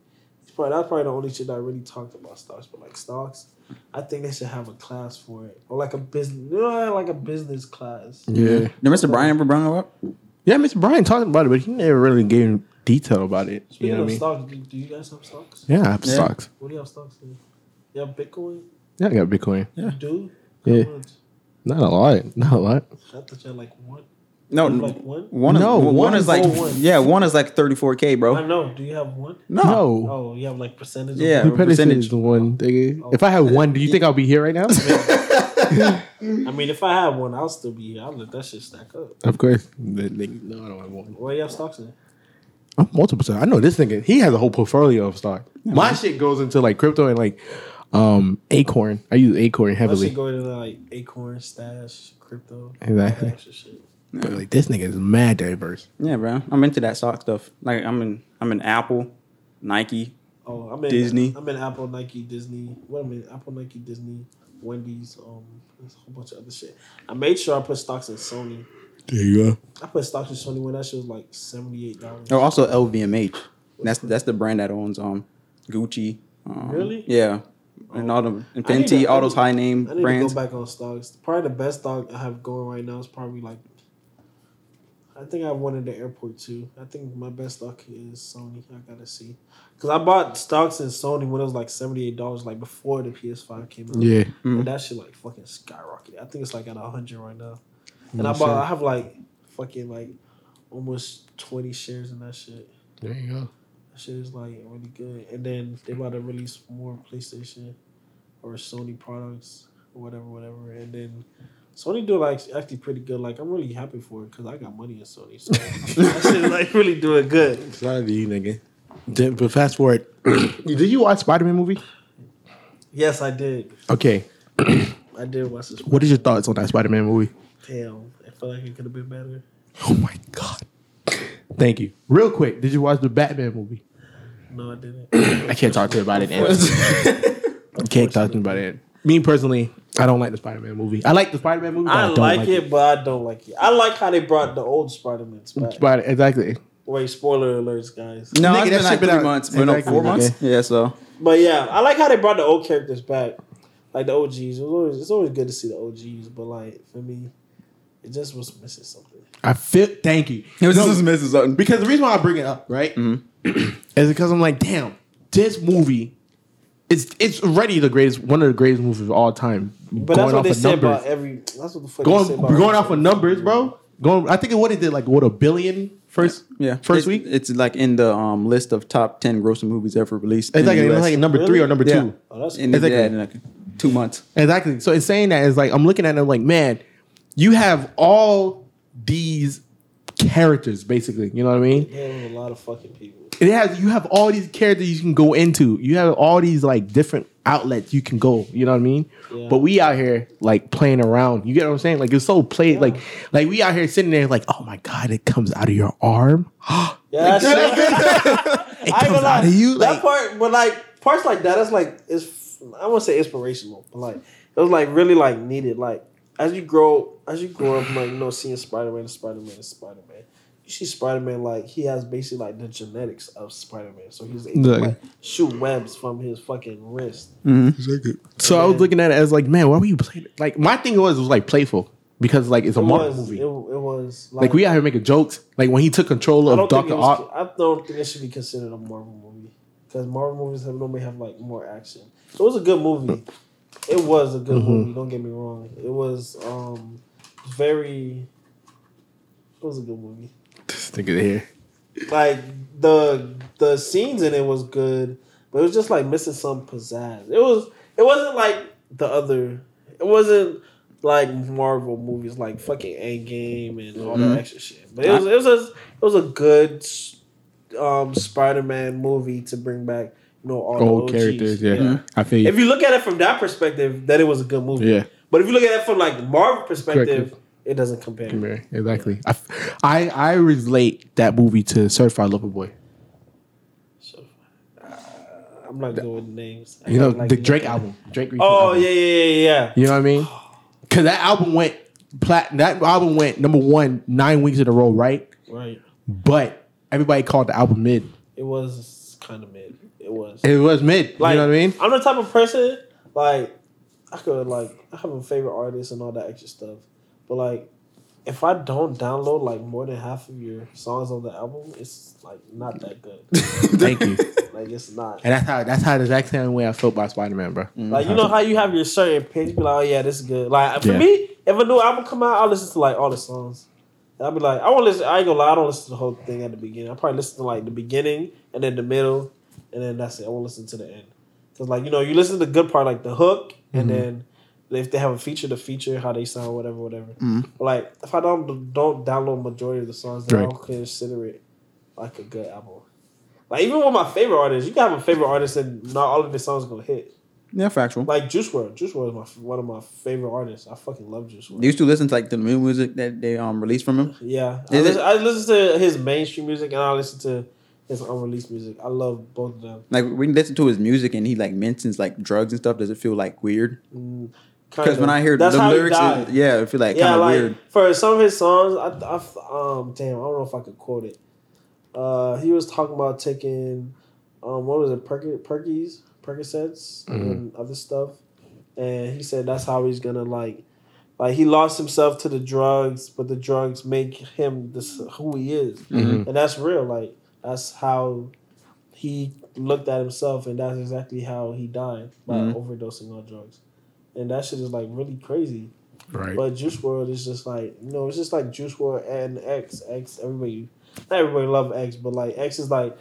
He's probably that's probably the only shit that I really talked about stocks. But like stocks, I think they should have a class for it. Or like a business you know, like a business class. Yeah. Did Mr. Brian ever bring it up? Yeah, Mr. Brian talked about it, but he never really gave detail about it. Speaking you know of what I mean? stocks, do, do you guys have stocks? Yeah, I have Yeah. stocks. What do you have stocks in? You have Bitcoin? Yeah, I got Bitcoin. You do? Yeah. Much? Not a lot. Not a lot. I thought you had like one. No, like one? one is, No, one, one is is like one. yeah, one is like thirty four k, bro. I know. Do you have one? No, No. Oh, you have like percentage. Yeah. Of The one? percentage percentage. is the one. Nigga. If I had one, do you think I'll be here right now? I mean, if I had one, I'll still be here. I'll let that shit stack up. of course. No, I don't have one. Where you have stocks in? I'm multiple percent. I know this nigga. He has a whole portfolio of stock. My shit goes into like crypto and like um Acorn. I use Acorn I heavily. should go into like Acorn, Stash, crypto, Exactly. All that extra shit. But like this nigga is mad diverse. yeah, bro. I'm into that sock stuff. Like I'm in, I'm in Apple, Nike. Oh, I'm in Disney. I'm in Apple, Nike, Disney. What am I in? Apple, Nike, Disney, Wendy's, um, there's a whole bunch of other shit. I made sure I put stocks in Sony. There you go. I put stocks in Sony when that shit was like seventy eight dollars. Oh, also LVMH. That's that's the brand that owns um Gucci. Um, Really? Yeah. And all them I Fenty, to- all those high name I need brands. to go back on stocks. Probably the best stock I have going right now is probably like. I think I have one in the airport too. I think my best stock is Sony. I gotta see, cause I bought stocks in Sony when it was like seventy eight dollars, like before the PS Five came out. Yeah. and mm-hmm. that shit like fucking skyrocketed. I think it's like at hundred right now. And No I bought, shit. I have like fucking like almost twenty shares in that shit. There you go. That shit is like really good. And then they about to release more PlayStation or Sony products or whatever, whatever. And then Sony do like actually pretty good. Like I'm really happy for it because I got money in Sony. So that shit like really doing good. Sorry to you, nigga. Then- But fast forward. Did you watch Spider Man movie? Yes, I did. Okay. I did watch this. What is your thoughts on that Spider Man movie? Damn, I feel like it could have been better. Oh my god. Thank you. Real quick, did you watch the Batman movie? No, I didn't. I can't talk to you about it. I can't talk to you about it. Me personally, I don't like the Spider Man movie. I like the Spider Man movie. But I, I don't like, it, but I don't like it. I like how they brought the old Spider-Man back. But exactly. Wait, spoiler alerts, guys. no, Nigga, it's that been shit like been three out- months, but no, four months. nigga. Yeah, so But yeah, I like how they brought the old characters back, like the OGs. It was always, it's always good to see the OGs, but like for me, it just was missing something. I feel. Thank you. it was No, just missing something. because the reason why I bring it up, right, mm-hmm. is because I'm like, damn, this movie. It's it's already the greatest, one of the greatest movies of all time. But that's what off they of say numbers. about every. That's what the fuck going they say about going off of numbers, bro. Going, I think it what it did like what a billion first Yeah, first it's, week. It's like in the um, list of top ten grossing movies ever released. It's in like, the it's US. like number three Really? or number Yeah. two. Oh, that's in, cool. It's like yeah, in like two months. Exactly. So it's saying that is like I'm looking at it like, man, you have all these characters basically. You know what I mean? Yeah, a lot of fucking people. It has you have all these characters you can go into. You have all these like different outlets you can go. You know what I mean? Yeah. But we out here like playing around. You get what I'm saying? Like it's so played. Like like we out here sitting there like, oh my god, it comes out of your arm. Yeah, that shit. It I comes gonna lie. out of you. that Like, part, but like parts like that, that's like it's. I won't say inspirational, but like it was like really like needed. Like as you grow, as you grow up, like you know, seeing Spider Man, Spider Man, Spider Man. You see Spider Man like he has basically like the genetics of Spider Man, so he's able to Like- like, shoot webs from his fucking wrist. so I was looking at it as like, man, why were you playing? Like my thing was it was like playful because like it's a It Marvel was, movie. It, it was like we out here making jokes. Like when he took control of Doctor it Ock. I don't think it should be considered a Marvel movie because Marvel movies have normally have like more action. So it was a good movie. It was a good Mm-hmm. movie. Don't get me wrong. It was um very. It was a good movie. This it here. Like the the scenes in it was good, but it was just like missing some pizzazz. It was. It wasn't like the other. It wasn't like Marvel movies like fucking Endgame and all Mm-hmm. that extra shit. But it was. It was. A, it was a good um Spider-Man movie to bring back. You know all Old characters, yeah. I feel you. If you look at it from that perspective, then it was a good movie. Yeah. But if you look at it from like Marvel perspective. It doesn't compare. Yeah, exactly. I, I I relate that movie to Certified Lover Boy. So, uh, I'm not good with names. I You know like, the Drake at- album. Drake. Oh album. yeah, yeah, yeah, yeah. You know what I mean? Because that album went plat. That album went number one nine weeks in a row, right? Right. But everybody called the album mid. It was kind of mid. It was. It was mid. like, you know what I mean? I'm the type of person like I could like I have a favorite artist and all that extra stuff, but like if I don't download like more than half of your songs on the album, it's like not that good. Thank you. like it's not. And that's how that's how the exact same way I felt by Spider Man, bro. Mm. Like you know how you have your certain page, be like, oh yeah, this is good. Like for Yeah. me, if a new album come out, I'll listen to like all the songs. And I'll be like, I won't listen. I ain't gonna lie, I don't listen to the whole thing at the beginning. I probably listen to like the beginning and then the middle, and then that's it. I won't listen to the end because like you know you listen to the good part like the hook, and mm-hmm. then if they have a feature, the feature, how they sound, whatever, whatever. But, like if I don't don't download majority of the songs, then I Right. don't consider it like a good album. Like even with my favorite artists, you can have a favorite artist and not all of the songs gonna hit. Yeah, factual. Like Juice WRLD. Juice WRLD is my one of my favorite artists. I fucking love Juice WRLD. You used to listen to like the new music that they um released from him. Yeah, I listen, I listen to his mainstream music and I listen to his unreleased music. I love both of them. Like when you listen to his music and he like mentions like drugs and stuff, does it feel like weird? Because when I hear That's the how he lyrics, died. it, yeah, it feel like yeah, kind of like weird. for some of his songs, I, I, um, damn, I don't know if I could quote it. Uh, he was talking about taking, um, what was it, Perky, Perkies, Percocets, Mm-hmm. and other stuff, and he said that's how he's gonna like, like he lost himself to the drugs, but the drugs make him this who he is, Mm-hmm. and that's real. Like that's how he looked at himself, and that's exactly how he died by Mm-hmm. overdosing on drugs, and that shit is like really crazy. Right. But Juice WRLD is just like you know, it's just like Juice WRLD and X. X everybody not everybody love X, but like X is like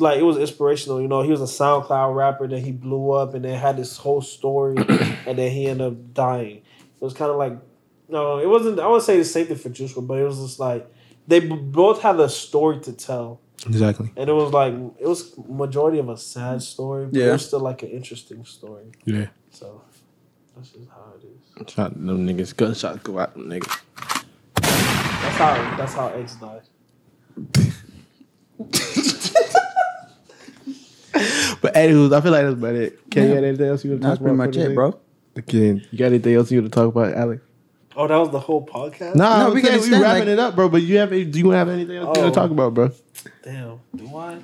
like it was inspirational, you know. He was a SoundCloud rapper, then he blew up and then had this whole story and then he ended up dying. It was kinda like no, it wasn't I wouldn't say the same thing for Juice WRLD, but it was just like they b- both had a story to tell. Exactly. And it was like it was majority of a sad story, but it was still like an interesting story. Yeah. So that's just how it is. Shot them niggas. Gunshots go out them niggas. That's how that's how X died. But anywho, I feel like that's about it. Can you got anything else you want to That's talk about? pretty much it, bro. Again, you got anything else you want to talk about, Alex? Oh, that was the whole podcast? Nah, No, we we can can we extend, wrapping like- it up, bro. But you have do you have anything else you Oh. want to talk about, bro? Damn. Do I?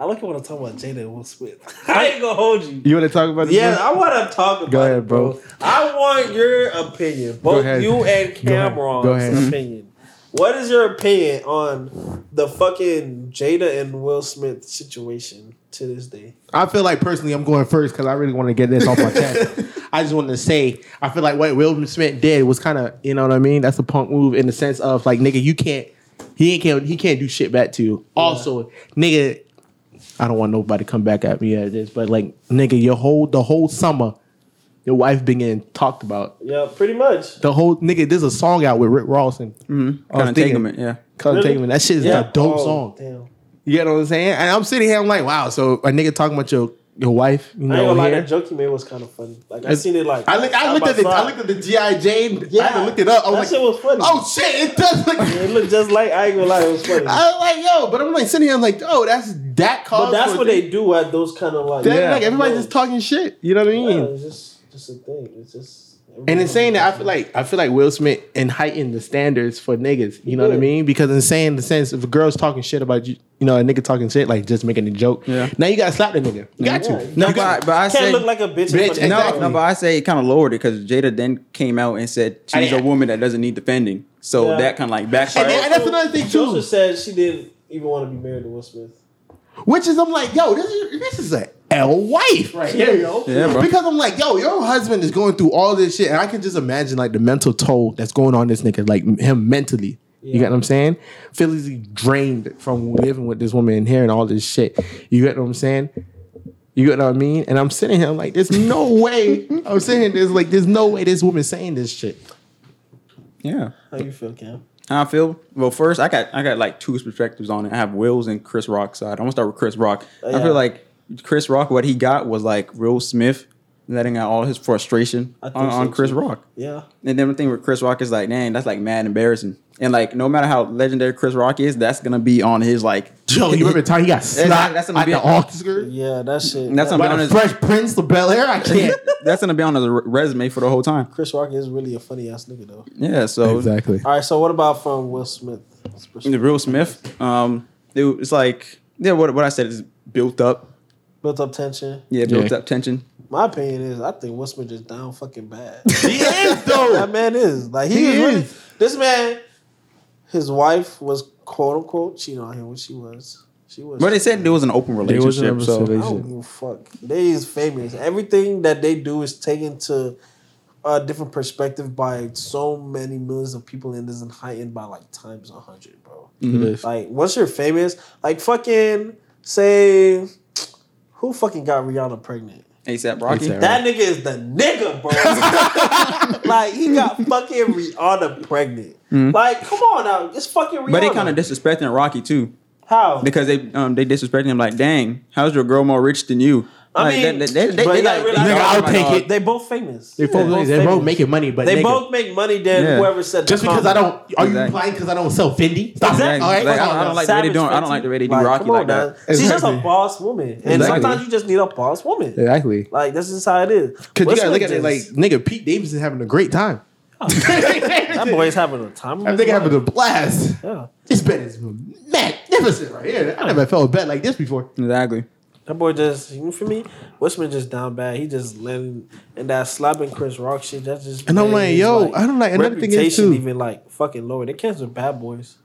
I like it when I talk about Jada and Will Smith. I ain't gonna hold you. You want to talk about it? Yeah. I want to talk about Go ahead, it, bro. bro. I want your opinion, both you and Go ahead. Cameron's Go ahead. opinion. What is your opinion on the fucking Jada and Will Smith situation to this day? I feel like personally, I'm going first because I really want to get this off my chest. I just wanted to say, I feel like what Will Smith did was kind of, you know what I mean? That's a punk move in the sense of like, nigga, you can't, he ain't can't, he can't do shit back to you. Also, nigga, I don't want nobody to come back at me at this, but like, nigga, your whole the whole summer, your wife been getting talked about. Yeah, pretty much. The whole nigga, there's a song out with Rick Ross and Kind I was of thinking- entanglement, yeah. Cause Really? Takeman. That shit is Yeah. a dope Oh, song. Damn. You get what I'm saying? And I'm sitting here, I'm like, wow. So a nigga talking about your your wife, you I ain't know, gonna lie, that joke you made was kind of funny. Like I seen it like I look, I looked at the, I looked at the GI Jane. Yeah, I had to Yeah. look it up. I was That like, shit was funny. oh shit, it does look. It looked just like I ain't gonna lie, it was funny. I was like, yo, but I'm like sitting here, I'm like, oh, that's that. cause. but calls that's what a they do at those kind of like. Yeah. Like everybody's just talking shit. You know what I mean? Yeah, it's just just a thing. It's just. And in saying that, I feel like I feel like Will Smith and heightened the standards for niggas. You know what I mean? Because in saying the sense, if a girl's talking shit about you, you know, a nigga talking shit, like just making a joke. Yeah. Now you gotta slap the nigga. You got Yeah. to. No, You but, I- got- but I can't say look like a bitch. in Bitch, front of no, exactly. no, but I say it kind of lowered it because Jada then came out and said she's a woman that doesn't need defending. So Yeah. that kind of like And backfired. then- and that's another thing, too. Joseph said she didn't even want to be married to Will Smith. Which is I'm like, yo, this is this is a L wife right here, yo. Yeah, bro. Because I'm like, yo, your husband is going through all this shit, and I can just imagine like the mental toll that's going on this nigga, like him mentally. You Yeah. get what I'm saying? Physically drained from living with this woman here and hearing all this shit. You get what I'm saying? You get what I mean? And I'm sitting here, I'm like, there's no way. I'm sitting here, there's like, there's no way this woman saying this shit. yeah. How you feel, Cam? How I feel? Well, first I got I got like two perspectives on it. I have Will's and Chris Rock's side. I'm gonna start with Chris Rock. Oh, I yeah. feel like Chris Rock, what he got was like Will Smith letting out all his frustration I think on, so, on Chris too. Rock. Yeah. And then the thing with Chris Rock is like, man, that's like mad embarrassing. And like, no matter how legendary Chris Rock is, that's gonna be on his like. Yo, you remember the time he got slapped that's gonna at be- the Oscar? Yeah, that shit. That's that- a- By the honest- Fresh Prince of Bel Air? I can't. that's gonna be on his resume for the whole time. Chris Rock is really a funny ass nigga though. Yeah. So exactly. All right, so what about from Will Smith? the Will Smith, um, it, it's like yeah, what what I said is built up. Built up tension. Yeah, built Yeah. up tension. My opinion is, I think Will Smith is down fucking bad. He is though. that man is like he, He is really. This man, his wife was quote unquote cheating on him, which she was. She was. But they said there was an open There was an relationship. So open I don't give a fuck. They is famous. Everything that they do is taken to a different perspective by so many millions of people and isn't heightened by like times a hundred, bro. Mm-hmm. Like once you're famous, like fucking say, who fucking got Rihanna pregnant? ASAP Rocky. A$AP. That nigga is the nigga, bro. like he got fucking Rihanna pregnant. Like, come on now, it's fucking Rihanna. Mm-hmm. But they kind of disrespecting Rocky too, how? because they um they disrespecting him like, dang, how's your girl more rich than you? I Like, mean, they- they- they- they like- realize- Nigga, I'll take it. They both famous. They both, both they're both making money, but They nigga, both make money than Yeah. whoever said. the just because I don't. Are you Exactly. implying because I don't sell Fendi? Stop Exactly. that. All right, Like, come I don't now. like the way they doing- I don't like the way they do Rocky on like now. that. She's just a boss woman, and Exactly. sometimes you just need a boss woman. Exactly. Like this is how it is. Because you gotta look at it like nigga, Pete Davidson having a great time. that boy's having a time. of I his think life. having a blast. Yeah, This bet is magnificent right here. I never felt a bet like this before. Exactly. That boy just you know, for me. Will Smith just down bad. He just letting and that slapping Chris Rock shit. That's just And I'm like, his, yo, I don't like- another thing is, reputation too- even like fucking lower. They canceled Bad Boys.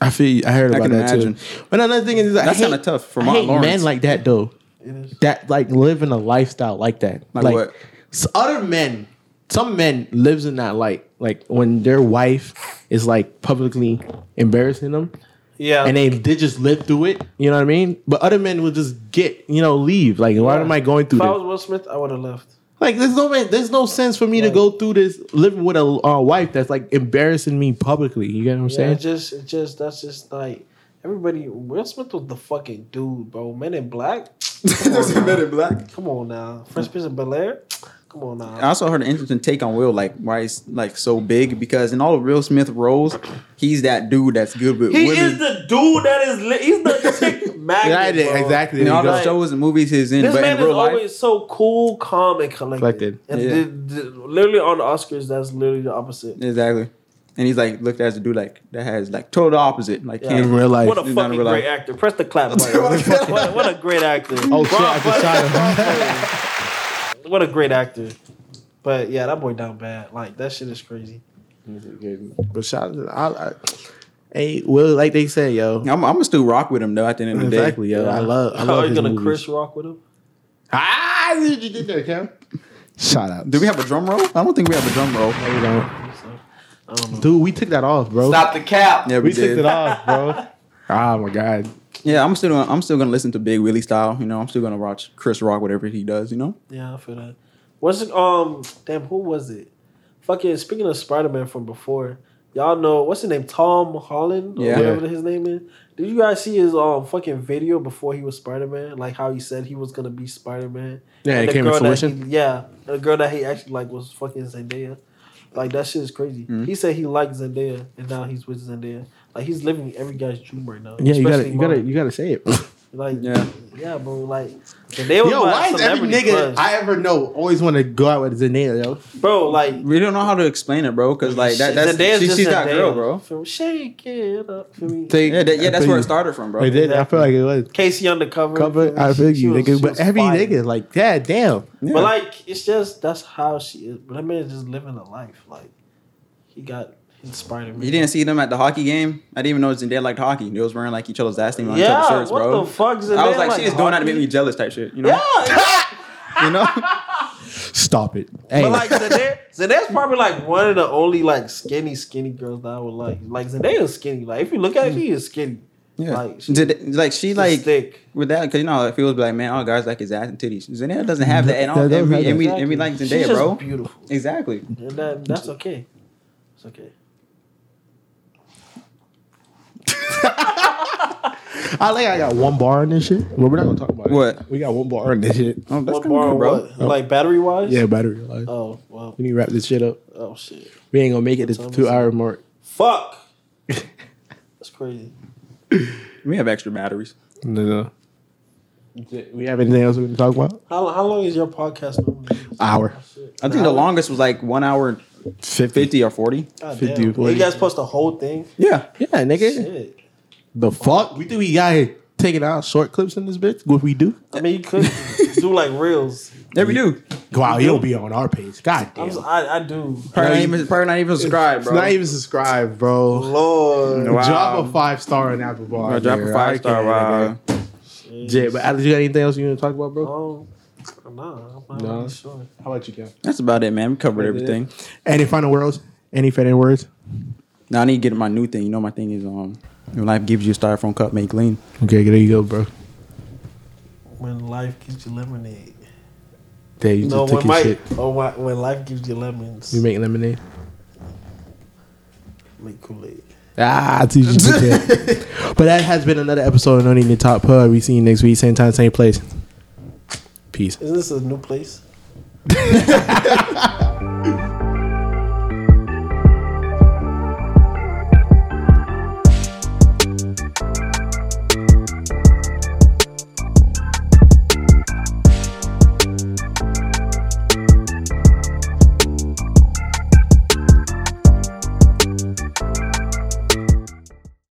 I feel. you- I heard I about can that imagine. too. But another thing is, I That's hate- kinda tough for my Martin hate Lawrence. men like that though. It is. That like living a lifestyle like that. Like what? s- other men, some men lives in that like like when their wife is like publicly embarrassing them. Yeah, and they did just live through it. You know what I mean? But other men will just get you know leave. Like why am I going through If I was Will Smith, I would have left. Like there's no man, there's no sense for me to go through this living with a uh, wife that's like embarrassing me publicly. You get what I'm Yeah, saying? it just, it just that's just like everybody. Will Smith was the fucking dude, bro. Men in Black. There's Men in Black. Come on now, Fresh Prince of Bel Air. Come on now. I also heard an interesting take on Will, like why he's like so big because in all of Will Smith roles, he's that dude that's good with He women. is the dude that is. Li- he's the chick magnet. Yeah, bro. exactly. in There all the go. shows and movies he's in, This but man in is real life, always so cool, calm, and collected. Collected. And Yeah. the- the- literally on the Oscars, that's literally the opposite. exactly. And he's like looked at as a dude like that has like total opposite, like Yeah. In real life. What a He's fucking real great life. actor. Press the clap button. what, what a great actor. Oh shit! I just shot him. What a great actor. But yeah, that boy down bad. Like that shit is crazy. But shout out, I, I, hey, Will, like they say, yo, I'm, I'm gonna still rock with him though. At the end of the day, exactly, yo, I love, I How love are you his gonna movies. Chris Rock with him? Ah, did you did that, Cam. Shout out. Do we have a drum roll? I don't think we have a drum roll. No, we don't. I don't know. Dude, we took that off, bro. Stop the cap. Yeah, we, We took it off, bro. Oh my god. Yeah, I'm still gonna, I'm still gonna listen to Big Willie style. You know, I'm still gonna watch Chris Rock whatever he does. You know, Yeah, I feel that. What's it, um damn who was it? Fucking speaking of Spider Man from before, y'all know what's his name? Tom Holland or Yeah. whatever his name is. Did you guys see his um fucking video before he was Spider Man? Like how he said he was gonna be Spider Man. Yeah, it came to fruition. yeah, and the girl that he actually like was fucking Zendaya. Like that shit is crazy. Mm-hmm. He said he liked Zendaya, and now he's with Zendaya. Like he's living every guy's dream right now. Yeah, you gotta, especially you gotta, you gotta say it. like Yeah. yeah, bro. Like Zendaya was Yo, why is every nigga crush. I ever know always want to go out with Zendaya, yo? bro. Like we don't know how to explain it, bro. Because like that, that's Zendaya's she, just she's that girl, bro. Feel? Shake it up for me. Take- Yeah, that, yeah, that's where it started from, bro. It did. I feel like it was. K.C. Undercover. Cover, I feel She you, was- nigga. she But every fire. nigga, like, yeah, damn. Yeah. But like, it's just that's how she is. But that man is just living a life. Like he got inspired me. You didn't see them at the hockey game? I didn't even know Zendaya liked hockey. They was wearing like each other's last name on each other's shirts, what bro. the fuck? I was Zendaya like, like she is doing that to make me jealous, type shit. You know? Yeah, You know? Stop it. Hey, but like Zendaya, Zendaya's probably like one of the only like skinny, skinny girls that I would like. Like Zendaya's skinny. Like if you look at it, she is skinny. Yeah. Like she, Did, like she like thick. with that because you know how it feels like man, all guys like his ass and titties. Zendaya doesn't have that, and, all, and, we, have and, we, Exactly. and we like She's Zendaya, just bro. Beautiful, Exactly. and that that's okay. It's okay. I think I got one bar in this shit. Well, we're not gonna talk about it. What? We got one bar in this shit. Oh, that's What kind of bar? cool, bro. What? Oh. Like battery wise? Yeah, battery wise. Oh well. We need to wrap this shit up. Oh shit. We ain't gonna make it to the two hour mark. Fuck. That's crazy. We have extra batteries. No, no. We have anything else we can talk about? How, how long is your podcast normally? Hour. I think the longest was like one hour and 50 or 40. God 50, damn. 40. You guys post the whole thing? Yeah. Yeah, nigga. Shit. The fuck? We think we got here taking out short clips in this bitch? What we do? I mean, you could do like reels. Yeah, we do. Wow, you'll be on our page. God I'm, damn. s- I, I do. Probably not even, probably not even subscribed, bro. Not even subscribed, bro. Lord. Wow. Drop a five star in Apple Bar. Bro, drop a five star. can't, Wow. nigga. Jay, but Alex, you got anything else you want to talk about, bro? Um, nah, I'm not No. really sure. How about you, Cam? That's about it, man. We covered it. everything. Any final words? Any final words? Now I need to get my new thing. You know, my thing is um, when life gives you a styrofoam cup, make clean. Okay, there you go, bro. When life gives you lemonade. There you No, just took when, your my, shit. or when, when life gives you lemons, You make lemonade. make Kool Aid. Ah, I teach you took that. But that has been another episode of No Need to Talk Pub. We see you next week, same time, same place. Peace. Is this a new place?